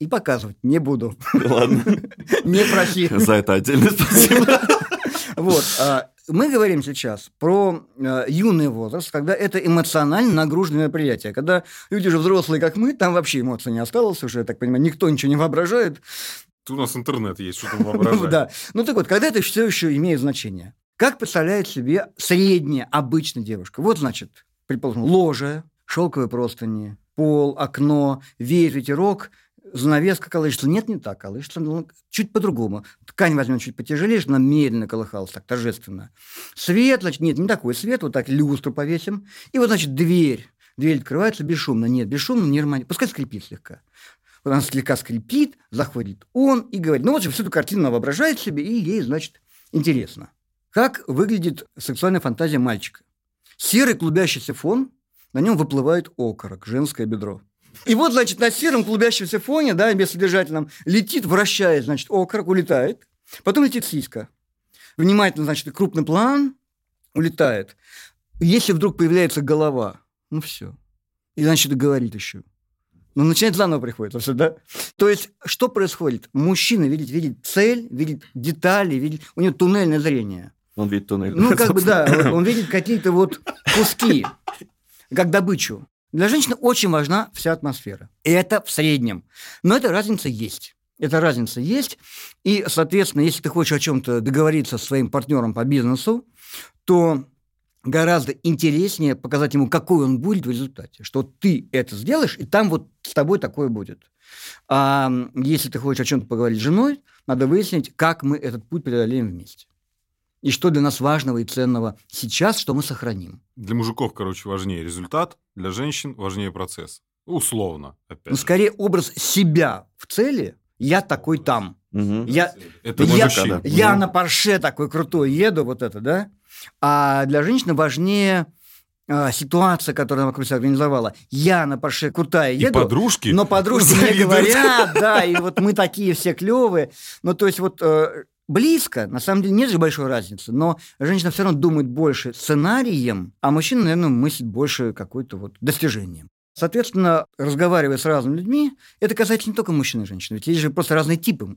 [SPEAKER 2] И показывать не буду.
[SPEAKER 1] Ладно.
[SPEAKER 2] Не проси.
[SPEAKER 1] За это отдельно спасибо.
[SPEAKER 2] Вот. А, мы говорим сейчас про э, юный возраст, когда это эмоционально нагруженное мероприятие. Когда люди уже взрослые, как мы, там вообще эмоций не осталось уже, я так понимаю, никто ничего не воображает.
[SPEAKER 3] У нас интернет есть, что там воображать.
[SPEAKER 2] Да. Ну так вот, когда это все еще имеет значение. Как представляет себе средняя, обычная девушка? Вот, значит, предположим, ложа, шелковые простыни, пол, окно, веет ветерок, занавеска колышется. Нет, не так колышется, ну, чуть по-другому. Ткань возьмем чуть потяжелее, чтобы она медленно колыхалась, так торжественно. Свет, значит, нет, не такой свет, вот так люстру повесим. И вот, значит, дверь. Дверь открывается бесшумно. Нет, бесшумно, не романтично. Пускай скрипит слегка. Вот она слегка скрипит, заходит он и говорит. Ну, вот всю эту картину воображает себе, и ей, значит, интересно. Как выглядит сексуальная фантазия мальчика? Серый клубящийся фон, на нем выплывает окорок, женское бедро. И вот, значит, на сером клубящемся фоне, да, бессодержательном, летит, вращает, значит, окорок, улетает. Потом летит сиська. Внимательно, значит, крупный план, улетает. Если вдруг появляется голова, ну все. И, значит, говорит еще. Ну, начинает заново приходит все, да? То есть, что происходит? Мужчина видит, видит цель, видит детали, видит... У него туннельное зрение.
[SPEAKER 1] Он видит туннель.
[SPEAKER 2] Ну, как бы, да, он видит какие-то вот куски, как добычу. Для женщины очень важна вся атмосфера. И это в среднем. Но эта разница есть. Эта разница есть. И, соответственно, если ты хочешь о чем-то договориться со своим партнером по бизнесу, то гораздо интереснее показать ему, какой он будет в результате. Что ты это сделаешь, и там вот с тобой такое будет. А если ты хочешь о чем-то поговорить с женой, надо выяснить, как мы этот путь преодолеем вместе и что для нас важного и ценного сейчас, что мы сохраним.
[SPEAKER 3] Для мужиков, короче, важнее результат, для женщин важнее процесс. Условно,
[SPEAKER 2] опять Ну, скорее образ себя в цели, я такой там. Угу. Я,
[SPEAKER 3] это я,
[SPEAKER 2] да. я на Порше такой крутой еду, вот это, да? А для женщины важнее а, ситуация, которую она вокруг себя организовала. Я на Порше крутая еду.
[SPEAKER 3] И подружки.
[SPEAKER 2] Но подружки мне говорят, да, и вот мы такие все клевые. Ну, то есть вот э, близко, на самом деле нет же большой разницы, но женщина все равно думает больше сценарием, а мужчина, наверное, мыслит больше какой-то вот достижением. Соответственно, разговаривая с разными людьми, это касается не только мужчин и женщин, ведь есть же просто разные типы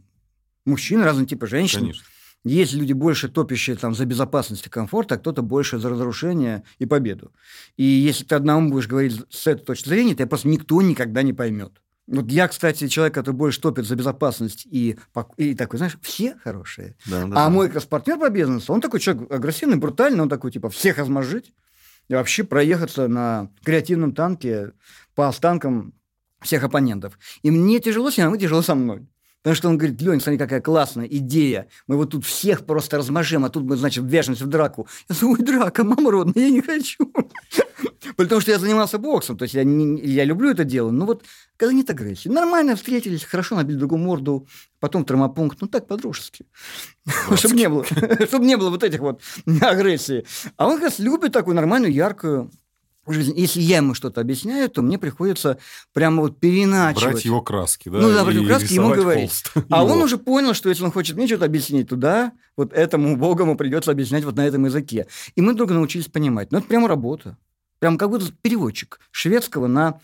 [SPEAKER 2] мужчин, разные типы женщин.
[SPEAKER 3] Конечно.
[SPEAKER 2] Есть люди больше топящие там, за безопасность и комфорт, а кто-то больше за разрушение и победу. И если ты одному будешь говорить с этой точки зрения, то просто никто никогда не поймет. Вот я, кстати, человек, который больше топит за безопасность и, и такой, знаешь, все хорошие. Да, да, а да. мой как раз партнер по бизнесу, он такой человек агрессивный, брутальный, он такой, типа, всех размажить и вообще проехаться на креативном танке по останкам всех оппонентов. И мне тяжело с ним, а ему тяжело со мной. Потому что он говорит, Лень, смотри, какая классная идея. Мы вот тут всех просто размажем, а тут мы, значит, вяжемся в драку. Я говорю, ой, драка, мама родная, я не хочу. Потому что я занимался боксом, то есть я, не, я люблю это дело. Но вот когда нет агрессии, нормально встретились, хорошо набили другую морду, потом травмопункт, ну так, по-дружески. Чтобы не было, чтобы не было вот этих вот агрессий. А он как раз любит такую нормальную, яркую жизнь. Если я ему что-то объясняю, то мне приходится прямо вот переначивать.
[SPEAKER 3] Брать его краски, да?
[SPEAKER 2] Ну да, брать его краски, ему говорить. А он уже понял, что если он хочет мне что-то объяснить туда, вот этому Богому придется объяснять вот на этом языке. И мы друга научились понимать. Ну, это прямо работа. Прям как будто переводчик шведского на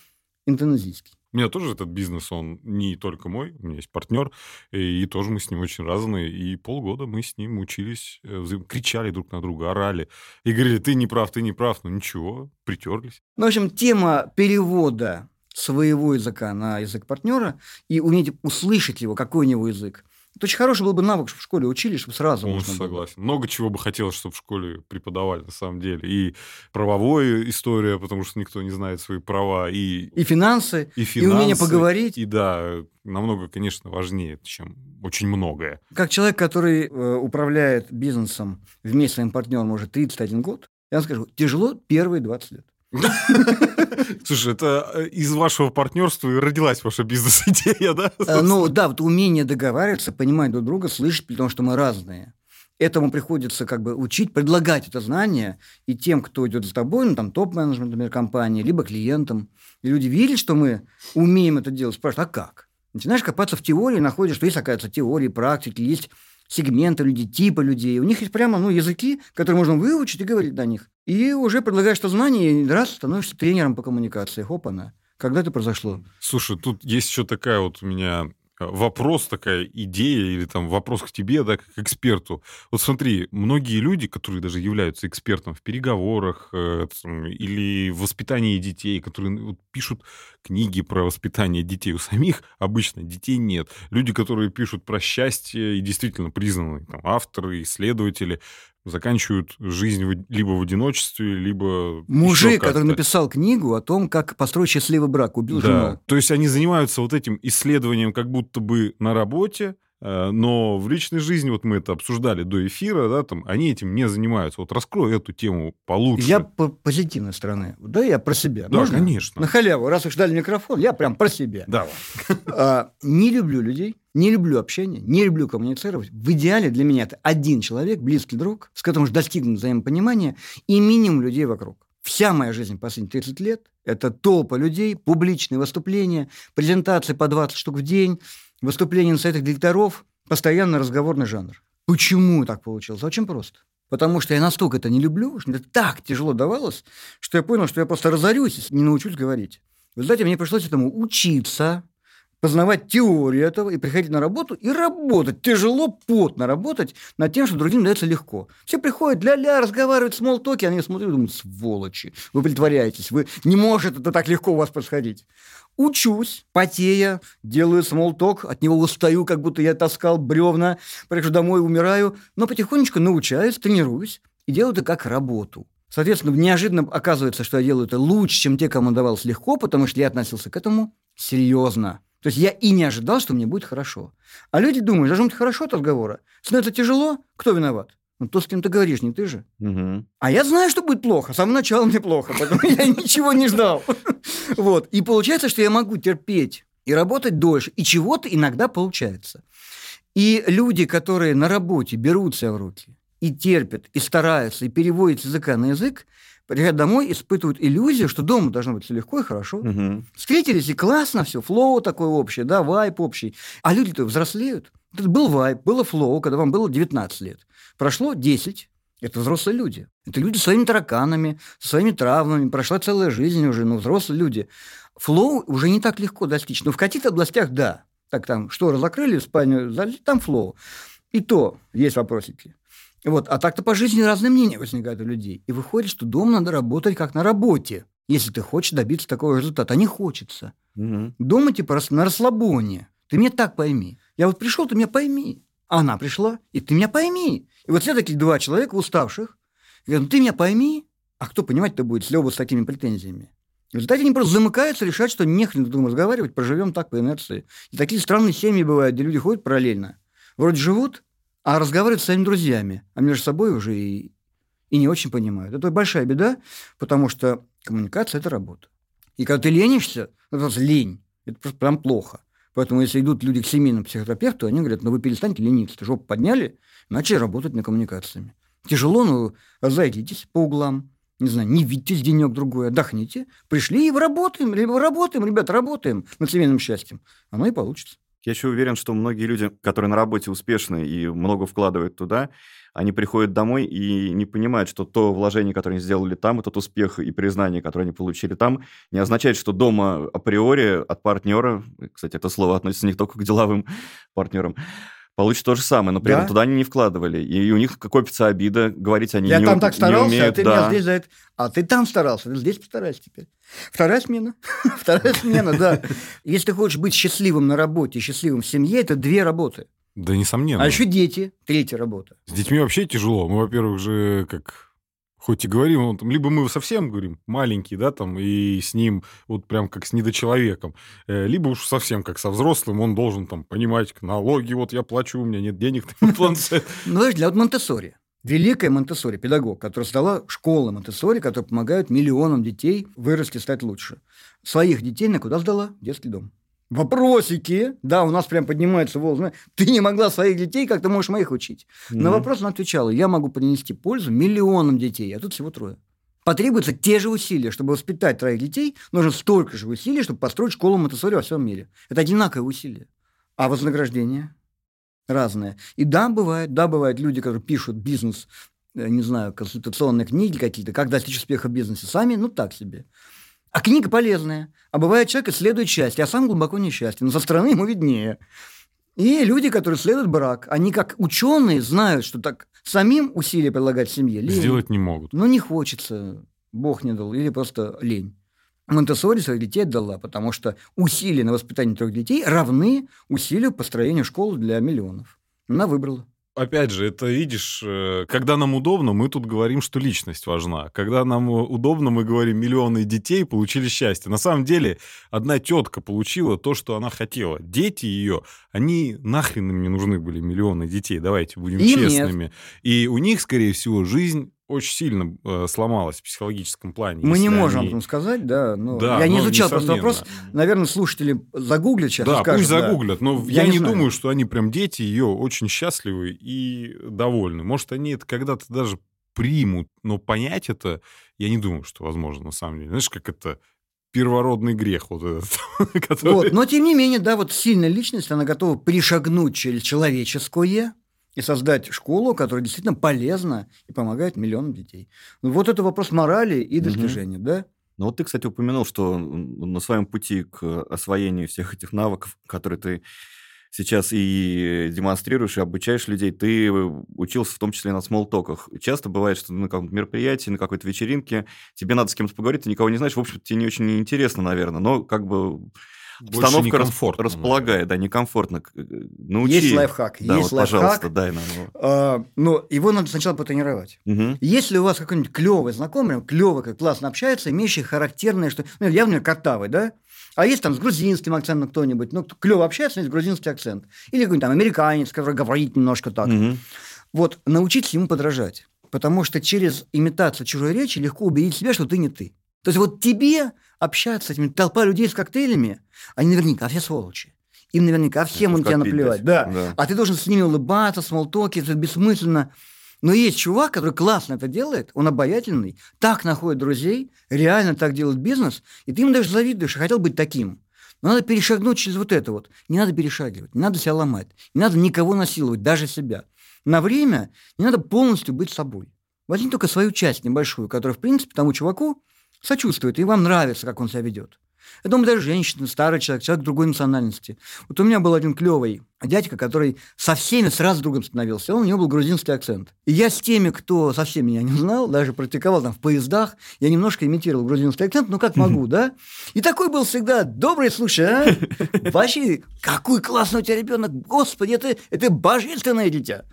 [SPEAKER 2] индонезийский.
[SPEAKER 3] У меня тоже этот бизнес, он не только мой, у меня есть партнер, и, и тоже мы с ним очень разные. И полгода мы с ним учились, э, кричали друг на друга, орали. И говорили, ты не прав, ты не прав. Ну ничего, притерлись.
[SPEAKER 2] Ну, в общем, тема перевода своего языка на язык партнера и уметь услышать его, какой у него язык, это очень хороший был бы навык, чтобы в школе учили, чтобы сразу
[SPEAKER 3] можно согласен. Было. Много чего бы хотелось, чтобы в школе преподавали, на самом деле. И правовая история, потому что никто не знает свои права. И,
[SPEAKER 2] и финансы,
[SPEAKER 3] и, финансы,
[SPEAKER 2] и умение поговорить.
[SPEAKER 3] И да, намного, конечно, важнее, чем очень многое.
[SPEAKER 2] Как человек, который э, управляет бизнесом вместе с своим партнером уже 31 год, я вам скажу, тяжело первые 20 лет.
[SPEAKER 3] Слушай, это э, из вашего партнерства и родилась ваша бизнес-идея, да?
[SPEAKER 2] Э, ну да, вот умение договариваться, понимать друг друга, слышать, потому что мы разные. Этому приходится как бы учить, предлагать это знание и тем, кто идет за тобой, ну там топ-менеджмент, например, компании, либо клиентам. И люди видят, что мы умеем это делать, спрашивают, а как? Начинаешь копаться в теории, находишь, что есть, оказывается, теории, практики, есть сегменты людей, типа людей. У них есть прямо ну, языки, которые можно выучить и говорить на них. И уже предлагаешь это знание, и раз становишься тренером по коммуникации. Хопана. Когда это произошло?
[SPEAKER 3] Слушай, тут есть еще такая вот у меня вопрос, такая идея или там вопрос к тебе, да, как эксперту. Вот смотри, многие люди, которые даже являются экспертом в переговорах э, или в воспитании детей, которые вот, пишут книги про воспитание детей, у самих обычно детей нет. Люди, которые пишут про счастье и действительно признанные там, авторы, исследователи, заканчивают жизнь либо в одиночестве, либо...
[SPEAKER 2] Мужик, который написал книгу о том, как построить счастливый брак, убил
[SPEAKER 3] да.
[SPEAKER 2] жену.
[SPEAKER 3] То есть они занимаются вот этим исследованием как будто бы на работе, но в личной жизни, вот мы это обсуждали до эфира, да, там, они этим не занимаются. Вот раскрой эту тему получше.
[SPEAKER 2] Я по позитивной стороны. Да, я про себя.
[SPEAKER 3] Да, Можно? конечно.
[SPEAKER 2] На халяву. Раз уж дали микрофон, я прям про себя.
[SPEAKER 3] Давай.
[SPEAKER 2] А, не люблю людей, не люблю общение, не люблю коммуницировать. В идеале для меня это один человек, близкий друг, с которым же достигнут взаимопонимания, и минимум людей вокруг. Вся моя жизнь последние 30 лет – это толпа людей, публичные выступления, презентации по 20 штук в день, выступления на сайтах директоров, постоянно разговорный жанр. Почему так получилось? Очень просто. Потому что я настолько это не люблю, что мне так тяжело давалось, что я понял, что я просто разорюсь, если не научусь говорить. В результате мне пришлось этому учиться, познавать теорию этого и приходить на работу и работать. Тяжело, потно работать над тем, что другим дается легко. Все приходят, ля-ля, разговаривают, смолтоки, а я смотрю и думаю, сволочи, вы притворяетесь, вы не может это так легко у вас происходить. Учусь, потея, делаю смолток, от него устаю, как будто я таскал бревна, прихожу домой, умираю, но потихонечку научаюсь, тренируюсь и делаю это как работу. Соответственно, неожиданно оказывается, что я делаю это лучше, чем те, кому давалось легко, потому что я относился к этому серьезно. То есть я и не ожидал, что мне будет хорошо. А люди думают, должно быть хорошо от разговора. Становится тяжело, кто виноват? Ну, то, с кем ты говоришь, не ты же. Угу. А я знаю, что будет плохо. С самого начала мне плохо, потому я ничего не ждал. Вот. И получается, что я могу терпеть и работать дольше, и чего-то иногда получается. И люди, которые на работе берут себя в руки, и терпят, и стараются, и переводят с языка на язык, приходят домой, испытывают иллюзию, что дома должно быть все легко и хорошо. Угу. Встретились, и классно все, flow такой общий, да, vibe общий. А люди-то взрослеют. Это был vibe, было flow, когда вам было 19 лет. Прошло 10, это взрослые люди. Это люди с своими тараканами, со своими травмами. Прошла целая жизнь уже, ну, взрослые люди. Flow уже не так легко достичь. Но в каких-то областях – да. Так там шторы закрыли, спальню залили, там flow. И то есть вопросики. Вот. А так-то по жизни разные мнения возникают у людей. И выходит, что дома надо работать как на работе, если ты хочешь добиться такого результата. А не хочется. Угу. Дома типа на расслабоне. Ты меня так пойми. Я вот пришел, ты меня пойми. А она пришла, и ты меня пойми. И вот все такие два человека уставших. Говорят, ну ты меня пойми. А кто понимать-то будет, если оба с такими претензиями? В результате они просто замыкаются, решают, что не хрен друг разговаривать, проживем так по инерции. И такие странные семьи бывают, где люди ходят параллельно. Вроде живут, а разговаривают с своими друзьями, а между собой уже и, и не очень понимают. Это большая беда, потому что коммуникация – это работа. И когда ты ленишься, это просто лень, это просто прям плохо. Поэтому, если идут люди к семейному психотерапевту, они говорят, ну вы перестаньте лениться, жопу подняли, начали работать над коммуникациями. Тяжело, но разойдитесь по углам, не знаю, не видитесь денек-другой, отдохните. Пришли и работаем, работаем, ребята, работаем над семейным счастьем. Оно и получится.
[SPEAKER 1] Я еще уверен, что многие люди, которые на работе успешны и много вкладывают туда, они приходят домой и не понимают, что то вложение, которое они сделали там, и тот успех и признание, которое они получили там, не означает, что дома априори от партнера, кстати, это слово относится не только к деловым партнерам, получат то же самое, но при да? этом туда они не вкладывали. И у них копится обида, говорить они
[SPEAKER 2] Я
[SPEAKER 1] не,
[SPEAKER 2] там так старался,
[SPEAKER 1] не умеют.
[SPEAKER 2] а ты
[SPEAKER 1] да.
[SPEAKER 2] меня здесь за это... А ты там старался, ты здесь постарайся теперь. Вторая смена. Вторая смена, да. Если ты хочешь быть счастливым на работе, счастливым в семье, это две работы.
[SPEAKER 3] Да, несомненно.
[SPEAKER 2] А еще дети, третья работа.
[SPEAKER 3] С детьми вообще тяжело. Мы, во-первых, же как хоть и говорим, вот, либо мы совсем говорим маленький, да, там, и с ним вот прям как с недочеловеком, э, либо уж совсем как со взрослым, он должен там понимать налоги, вот я плачу, у меня нет денег,
[SPEAKER 2] Ну, для вот Монтессори, великая Монтессори, педагог, которая создала школы Монтессори, которые помогают миллионам детей вырасти, стать лучше. Своих детей на куда сдала? Детский дом вопросики, да, у нас прям поднимается волна, ты не могла своих детей, как ты можешь моих учить? Mm-hmm. На вопрос она отвечала, я могу принести пользу миллионам детей, а тут всего трое. Потребуются те же усилия, чтобы воспитать троих детей, нужно столько же усилий, чтобы построить школу Монтессори во всем мире. Это одинаковые усилия. А вознаграждение разное. И да, бывает, да, бывают люди, которые пишут бизнес, э, не знаю, консультационные книги какие-то, как достичь успеха в бизнесе сами, ну так себе. А книга полезная. А бывает, человек исследует счастье, а сам глубоко несчастен. Но со стороны ему виднее. И люди, которые исследуют брак, они как ученые знают, что так самим усилия прилагать семье лень.
[SPEAKER 3] Сделать не могут.
[SPEAKER 2] Ну, не хочется, Бог не дал, или просто лень. Монтессори своих детей отдала, потому что усилия на воспитание трех детей равны усилию построения школы для миллионов. Она выбрала
[SPEAKER 3] опять же, это видишь, э, когда нам удобно, мы тут говорим, что личность важна. Когда нам удобно, мы говорим, миллионы детей получили счастье. На самом деле, одна тетка получила то, что она хотела. Дети ее, они нахрен им не нужны были, миллионы детей, давайте будем Им честными. Нет. И у них, скорее всего, жизнь очень сильно э, сломалась в психологическом плане.
[SPEAKER 2] Мы не можем они... сказать, да. Но да я не изучал просто вопрос. Наверное, слушатели загуглят сейчас.
[SPEAKER 3] Да,
[SPEAKER 2] скажут,
[SPEAKER 3] пусть да. загуглят. Но я, я не, не думаю, что они прям дети ее очень счастливы и довольны. Может, они это когда-то даже примут, но понять это, я не думаю, что возможно на самом деле. Знаешь, как это первородный грех вот этот.
[SPEAKER 2] который... вот, но тем не менее, да, вот сильная личность, она готова перешагнуть через человеческое, и создать школу, которая действительно полезна и помогает миллионам детей. Ну, вот это вопрос морали и достижения, угу. да?
[SPEAKER 1] Ну вот ты, кстати, упомянул, что на своем пути к освоению всех этих навыков, которые ты сейчас и демонстрируешь, и обучаешь людей, ты учился в том числе на смолтоках. Часто бывает, что на каком-то мероприятии, на какой-то вечеринке тебе надо с кем-то поговорить, ты никого не знаешь, в общем тебе не очень интересно, наверное, но как бы обстановка располагает, располагает, да, некомфортно. Э,
[SPEAKER 2] научи. Есть лайфхак,
[SPEAKER 1] да,
[SPEAKER 2] есть
[SPEAKER 1] вот,
[SPEAKER 2] лайфхак.
[SPEAKER 1] Пожалуйста, дай нам его.
[SPEAKER 2] А, но его надо сначала потренировать. Угу. Если у вас какой-нибудь клевый знакомый, клевый, как классно общается, имеющий характерное, что, ну, я, например, картавый, да, а есть там с грузинским акцентом кто-нибудь, ну, клево общается, есть грузинский акцент. Или какой-нибудь там американец, который говорит немножко так. Угу. Вот, научитесь ему подражать. Потому что через имитацию чужой речи легко убедить себя, что ты не ты. То есть вот тебе общаться с этими толпа людей с коктейлями, они наверняка все сволочи. Им наверняка всем он тебя наплевать. Да. да. А ты должен с ними улыбаться, смолтоки, это бессмысленно. Но есть чувак, который классно это делает, он обаятельный, так находит друзей, реально так делает бизнес, и ты ему даже завидуешь, и хотел быть таким. Но надо перешагнуть через вот это вот. Не надо перешагивать, не надо себя ломать, не надо никого насиловать, даже себя. На время не надо полностью быть собой. Возьми только свою часть небольшую, которая, в принципе, тому чуваку сочувствует, и вам нравится, как он себя ведет. Я думаю, даже женщина, старый человек, человек другой национальности. Вот у меня был один клевый дядька, который со всеми сразу другом становился. Он, у него был грузинский акцент. И я с теми, кто совсем меня не знал, даже практиковал там в поездах, я немножко имитировал грузинский акцент, ну как могу, да? И такой был всегда добрый, слушай, а? Вообще, какой классный у тебя ребенок, господи, это, это божественное дитя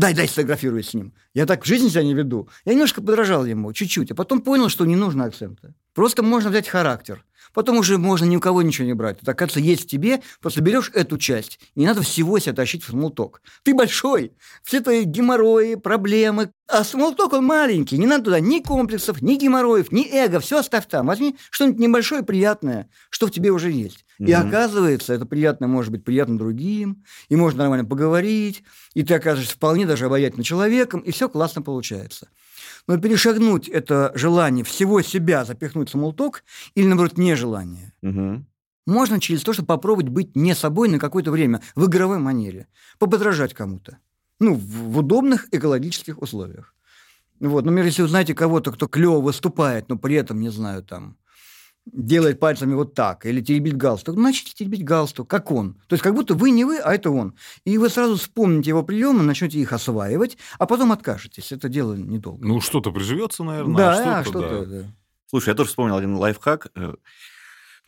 [SPEAKER 2] дай, дай сфотографируюсь с ним. Я так в жизни себя не веду. Я немножко подражал ему, чуть-чуть, а потом понял, что не нужно акцента. Просто можно взять характер. Потом уже можно ни у кого ничего не брать. Это, оказывается, есть в тебе, просто берешь эту часть, и не надо всего себя тащить в смолток. Ты большой, все твои геморрои, проблемы, а смолток он маленький, не надо туда ни комплексов, ни геморроев, ни эго, все оставь там. Возьми что-нибудь небольшое, приятное, что в тебе уже есть. Mm-hmm. И оказывается, это приятное может быть приятно другим, и можно нормально поговорить, и ты оказываешься вполне даже обаятельным человеком, и все классно получается. Но перешагнуть это желание всего себя запихнуть в смолток или, наоборот, нежелание. Угу. Можно через то, чтобы попробовать быть не собой на какое-то время, в игровой манере, поподражать кому-то. Ну, в, в удобных экологических условиях. Вот, например, если вы знаете кого-то, кто клево выступает, но при этом, не знаю, там, делает пальцами вот так, или теребит галстук, начните теребить галстук, как он. То есть как будто вы не вы, а это он. И вы сразу вспомните его приемы, начнете их осваивать, а потом откажетесь. Это дело недолго.
[SPEAKER 3] Ну, что-то приживется, наверное.
[SPEAKER 2] Да,
[SPEAKER 3] а
[SPEAKER 2] что-то, что-то да.
[SPEAKER 1] да. Слушай, я тоже вспомнил один лайфхак.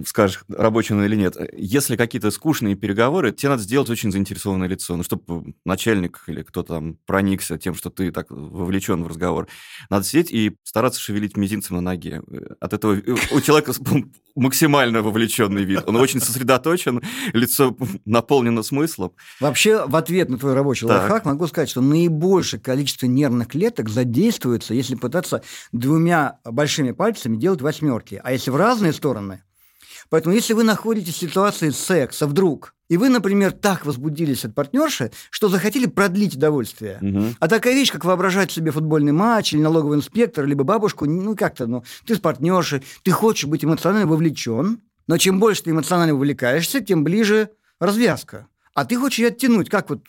[SPEAKER 1] Скажешь, рабочий он или нет. Если какие-то скучные переговоры, тебе надо сделать очень заинтересованное лицо, ну, чтобы начальник или кто-то там проникся тем, что ты так вовлечен в разговор. Надо сидеть и стараться шевелить мизинцем на ноге. От этого у человека максимально вовлеченный вид. Он очень сосредоточен, лицо наполнено смыслом.
[SPEAKER 2] Вообще, в ответ на твой рабочий так. лайфхак могу сказать, что наибольшее количество нервных клеток задействуется, если пытаться двумя большими пальцами делать восьмерки. А если в разные стороны, Поэтому если вы находитесь в ситуации секса вдруг, и вы, например, так возбудились от партнерши, что захотели продлить удовольствие. Угу. А такая вещь, как воображать себе футбольный матч или налоговый инспектор, либо бабушку, ну как-то, ну, ты с партнершей, ты хочешь быть эмоционально вовлечен, но чем больше ты эмоционально вовлекаешься, тем ближе развязка. А ты хочешь ее оттянуть, как вот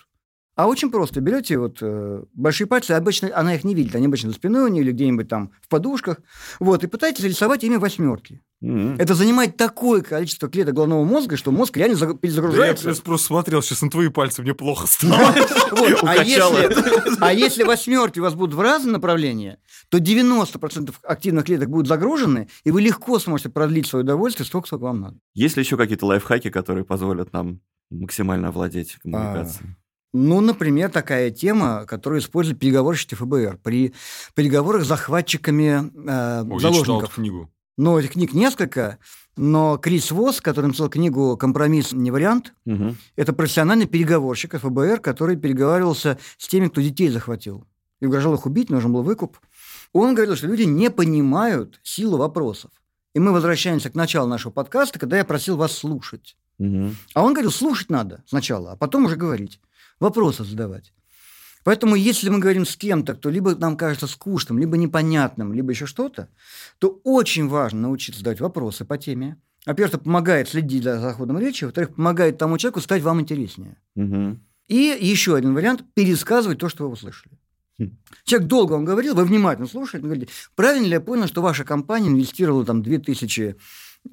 [SPEAKER 2] а очень просто. Берете вот э, большие пальцы, обычно она их не видит, они обычно за спиной у нее или где-нибудь там в подушках, вот, и пытаетесь рисовать ими восьмерки. Mm-hmm. Это занимает такое количество клеток головного мозга, что мозг реально перезагружается.
[SPEAKER 3] Да я просто смотрел сейчас на твои пальцы, мне плохо стало.
[SPEAKER 2] А если восьмерки у вас будут в разном направлении, то 90% активных клеток будут загружены, и вы легко сможете продлить свое удовольствие столько, сколько вам надо.
[SPEAKER 1] Есть ли еще какие-то лайфхаки, которые позволят нам максимально овладеть коммуникацией?
[SPEAKER 2] Ну, например, такая тема, которую используют переговорщики ФБР при переговорах с захватчиками э, Ой, заложников. Я
[SPEAKER 3] читал книгу.
[SPEAKER 2] Ну, этих книг несколько, но Крис Восс, который написал книгу «Компромисс не вариант», угу. это профессиональный переговорщик ФБР, который переговаривался с теми, кто детей захватил. И угрожал их убить, нужен был выкуп. Он говорил, что люди не понимают силу вопросов. И мы возвращаемся к началу нашего подкаста, когда я просил вас слушать. Угу. А он говорил, слушать надо сначала, а потом уже говорить вопросы задавать. Поэтому, если мы говорим с кем-то, кто либо нам кажется скучным, либо непонятным, либо еще что-то, то очень важно научиться задавать вопросы по теме. Во-первых, это помогает следить за заходом речи, во-вторых, помогает тому человеку стать вам интереснее. Угу. И еще один вариант – пересказывать то, что вы услышали. Хм. Человек долго вам говорил, вы внимательно слушаете, говорите, правильно ли я понял, что ваша компания инвестировала там 2000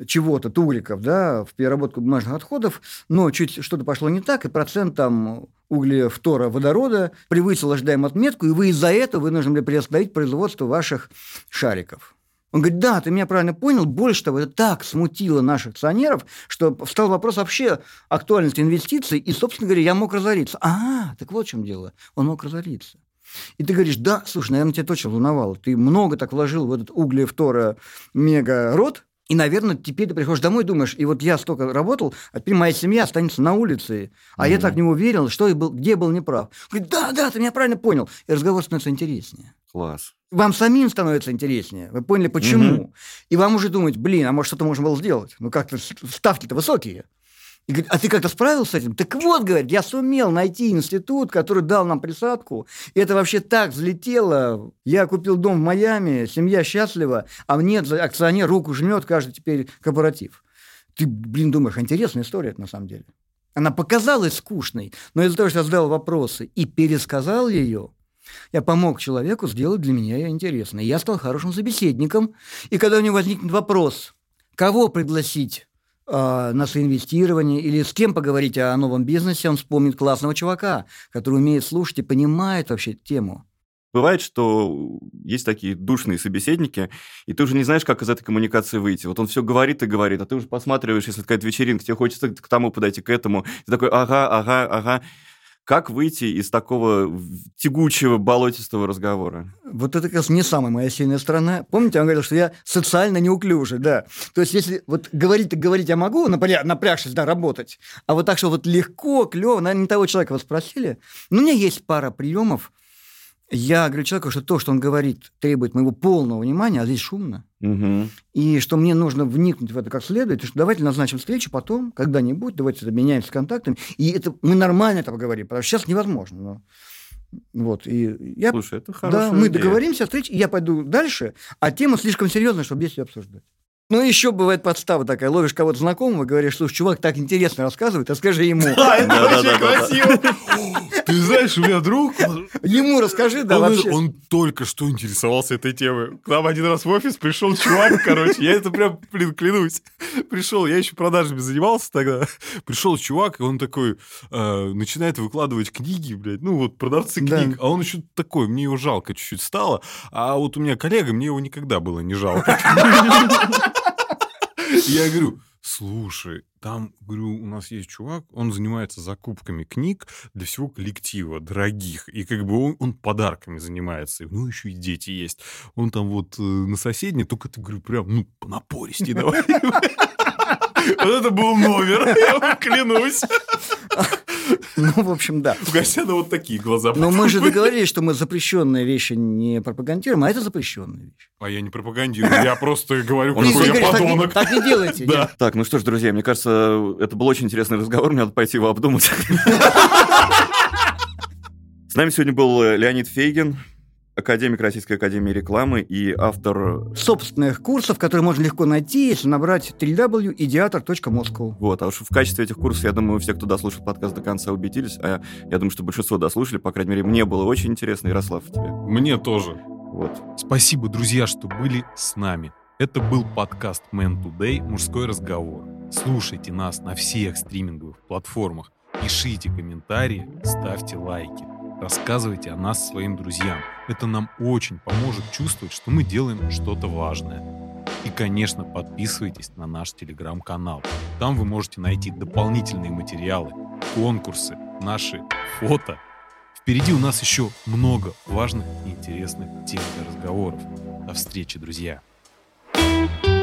[SPEAKER 2] чего-то, туриков, да, в переработку бумажных отходов, но чуть что-то пошло не так, и процент там углефтора водорода превысил ожидаемую отметку, и вы из-за этого вынуждены были приостановить производство ваших шариков. Он говорит, да, ты меня правильно понял. Больше того, это так смутило наших акционеров, что встал вопрос вообще актуальности инвестиций, и, собственно говоря, я мог разориться. А, так вот в чем дело. Он мог разориться. И ты говоришь, да, слушай, наверное, тебя точно волновало. Ты много так вложил в этот углефтора мега-род, и, наверное, теперь ты приходишь домой и думаешь, и вот я столько работал, а теперь моя семья останется на улице. А mm-hmm. я так не уверен, что я был, где был неправ. Говорит, да, да, ты меня правильно понял. И разговор становится интереснее.
[SPEAKER 1] Класс.
[SPEAKER 2] Вам самим становится интереснее. Вы поняли, почему. Mm-hmm. И вам уже думать, блин, а может, что-то можно было сделать. Ну, как-то ставки-то высокие. И говорит, а ты как-то справился с этим? Так вот, говорит, я сумел найти институт, который дал нам присадку. И это вообще так взлетело. Я купил дом в Майами, семья счастлива, а мне акционер руку жмет, каждый теперь корпоратив. Ты, блин, думаешь, интересная история на самом деле. Она показалась скучной, но из-за того, что я задал вопросы и пересказал ее, я помог человеку сделать для меня ее интересной. Я стал хорошим собеседником. И когда у него возникнет вопрос, кого пригласить э, на соинвестирование или с кем поговорить о новом бизнесе, он вспомнит классного чувака, который умеет слушать и понимает вообще тему.
[SPEAKER 1] Бывает, что есть такие душные собеседники, и ты уже не знаешь, как из этой коммуникации выйти. Вот он все говорит и говорит, а ты уже посматриваешь, если какая-то вечеринка, тебе хочется к тому подойти, к этому. Ты такой, ага, ага, ага. Как выйти из такого тягучего, болотистого разговора?
[SPEAKER 2] Вот это как раз не самая моя сильная сторона. Помните, он говорил, что я социально неуклюжий, да. То есть, если вот говорить и говорить я могу, например, напрягшись, да, работать, а вот так, что вот легко, клево, наверное, не того человека вы спросили. Но у меня есть пара приемов, я говорю человеку, что то, что он говорит, требует моего полного внимания, а здесь шумно. Угу. И что мне нужно вникнуть в это как следует, и что давайте назначим встречу потом, когда-нибудь, давайте обменяемся контактами. И это мы нормально это поговорим, потому что сейчас невозможно. Но... Вот, и я,
[SPEAKER 1] Слушай, это хорошая
[SPEAKER 2] Да, мы идея. договоримся о встрече, я пойду дальше, а тема слишком серьезная, чтобы здесь ее обсуждать. Ну, еще бывает подстава такая. Ловишь кого-то знакомого, говоришь, слушай, чувак так интересно рассказывает, а скажи ему.
[SPEAKER 3] Да, это вообще красиво. Ты знаешь, у меня друг...
[SPEAKER 2] Ему расскажи, да, вообще.
[SPEAKER 3] Он только что интересовался этой темой. К нам один раз в офис пришел чувак, короче, я это прям, блин, клянусь. Пришел, я еще продажами занимался тогда. Пришел чувак, и он такой э, начинает выкладывать книги, блядь, ну вот продавцы книг. А он еще такой, мне его жалко чуть-чуть стало. А вот у меня коллега, мне его никогда было не жалко. Я говорю, слушай, там, говорю, у нас есть чувак, он занимается закупками книг для всего коллектива, дорогих, и как бы он, он подарками занимается, ну, еще и дети есть. Он там вот э, на соседней, только ты, говорю, прям, ну, по напористи давай. Вот это был номер, я вам клянусь.
[SPEAKER 2] Ну, в общем, да.
[SPEAKER 3] У Гасяна вот такие глаза.
[SPEAKER 2] Но мы же договорились, что мы запрещенные вещи не пропагандируем, а это запрещенная вещь.
[SPEAKER 3] А я не пропагандирую, я просто говорю, какой я подонок.
[SPEAKER 2] Так не делайте.
[SPEAKER 1] Да. Так, ну что ж, друзья, мне кажется, это был очень интересный разговор, мне надо пойти его обдумать. С нами сегодня был Леонид Фейгин, академик Российской Академии Рекламы и автор...
[SPEAKER 2] Собственных курсов, которые можно легко найти, если набрать www.ideator.moscow.
[SPEAKER 1] Вот, а уж в качестве этих курсов, я думаю, все, кто дослушал подкаст до конца, убедились. А я думаю, что большинство дослушали, по крайней мере, мне было очень интересно. Ярослав, тебе?
[SPEAKER 3] Мне тоже.
[SPEAKER 1] Вот.
[SPEAKER 3] Спасибо, друзья, что были с нами. Это был подкаст Man Today «Мужской разговор». Слушайте нас на всех стриминговых платформах, пишите комментарии, ставьте лайки. Рассказывайте о нас своим друзьям. Это нам очень поможет чувствовать, что мы делаем что-то важное. И, конечно, подписывайтесь на наш телеграм-канал. Там вы можете найти дополнительные материалы, конкурсы, наши фото. Впереди у нас еще много важных и интересных тем для разговоров. До встречи, друзья! thank you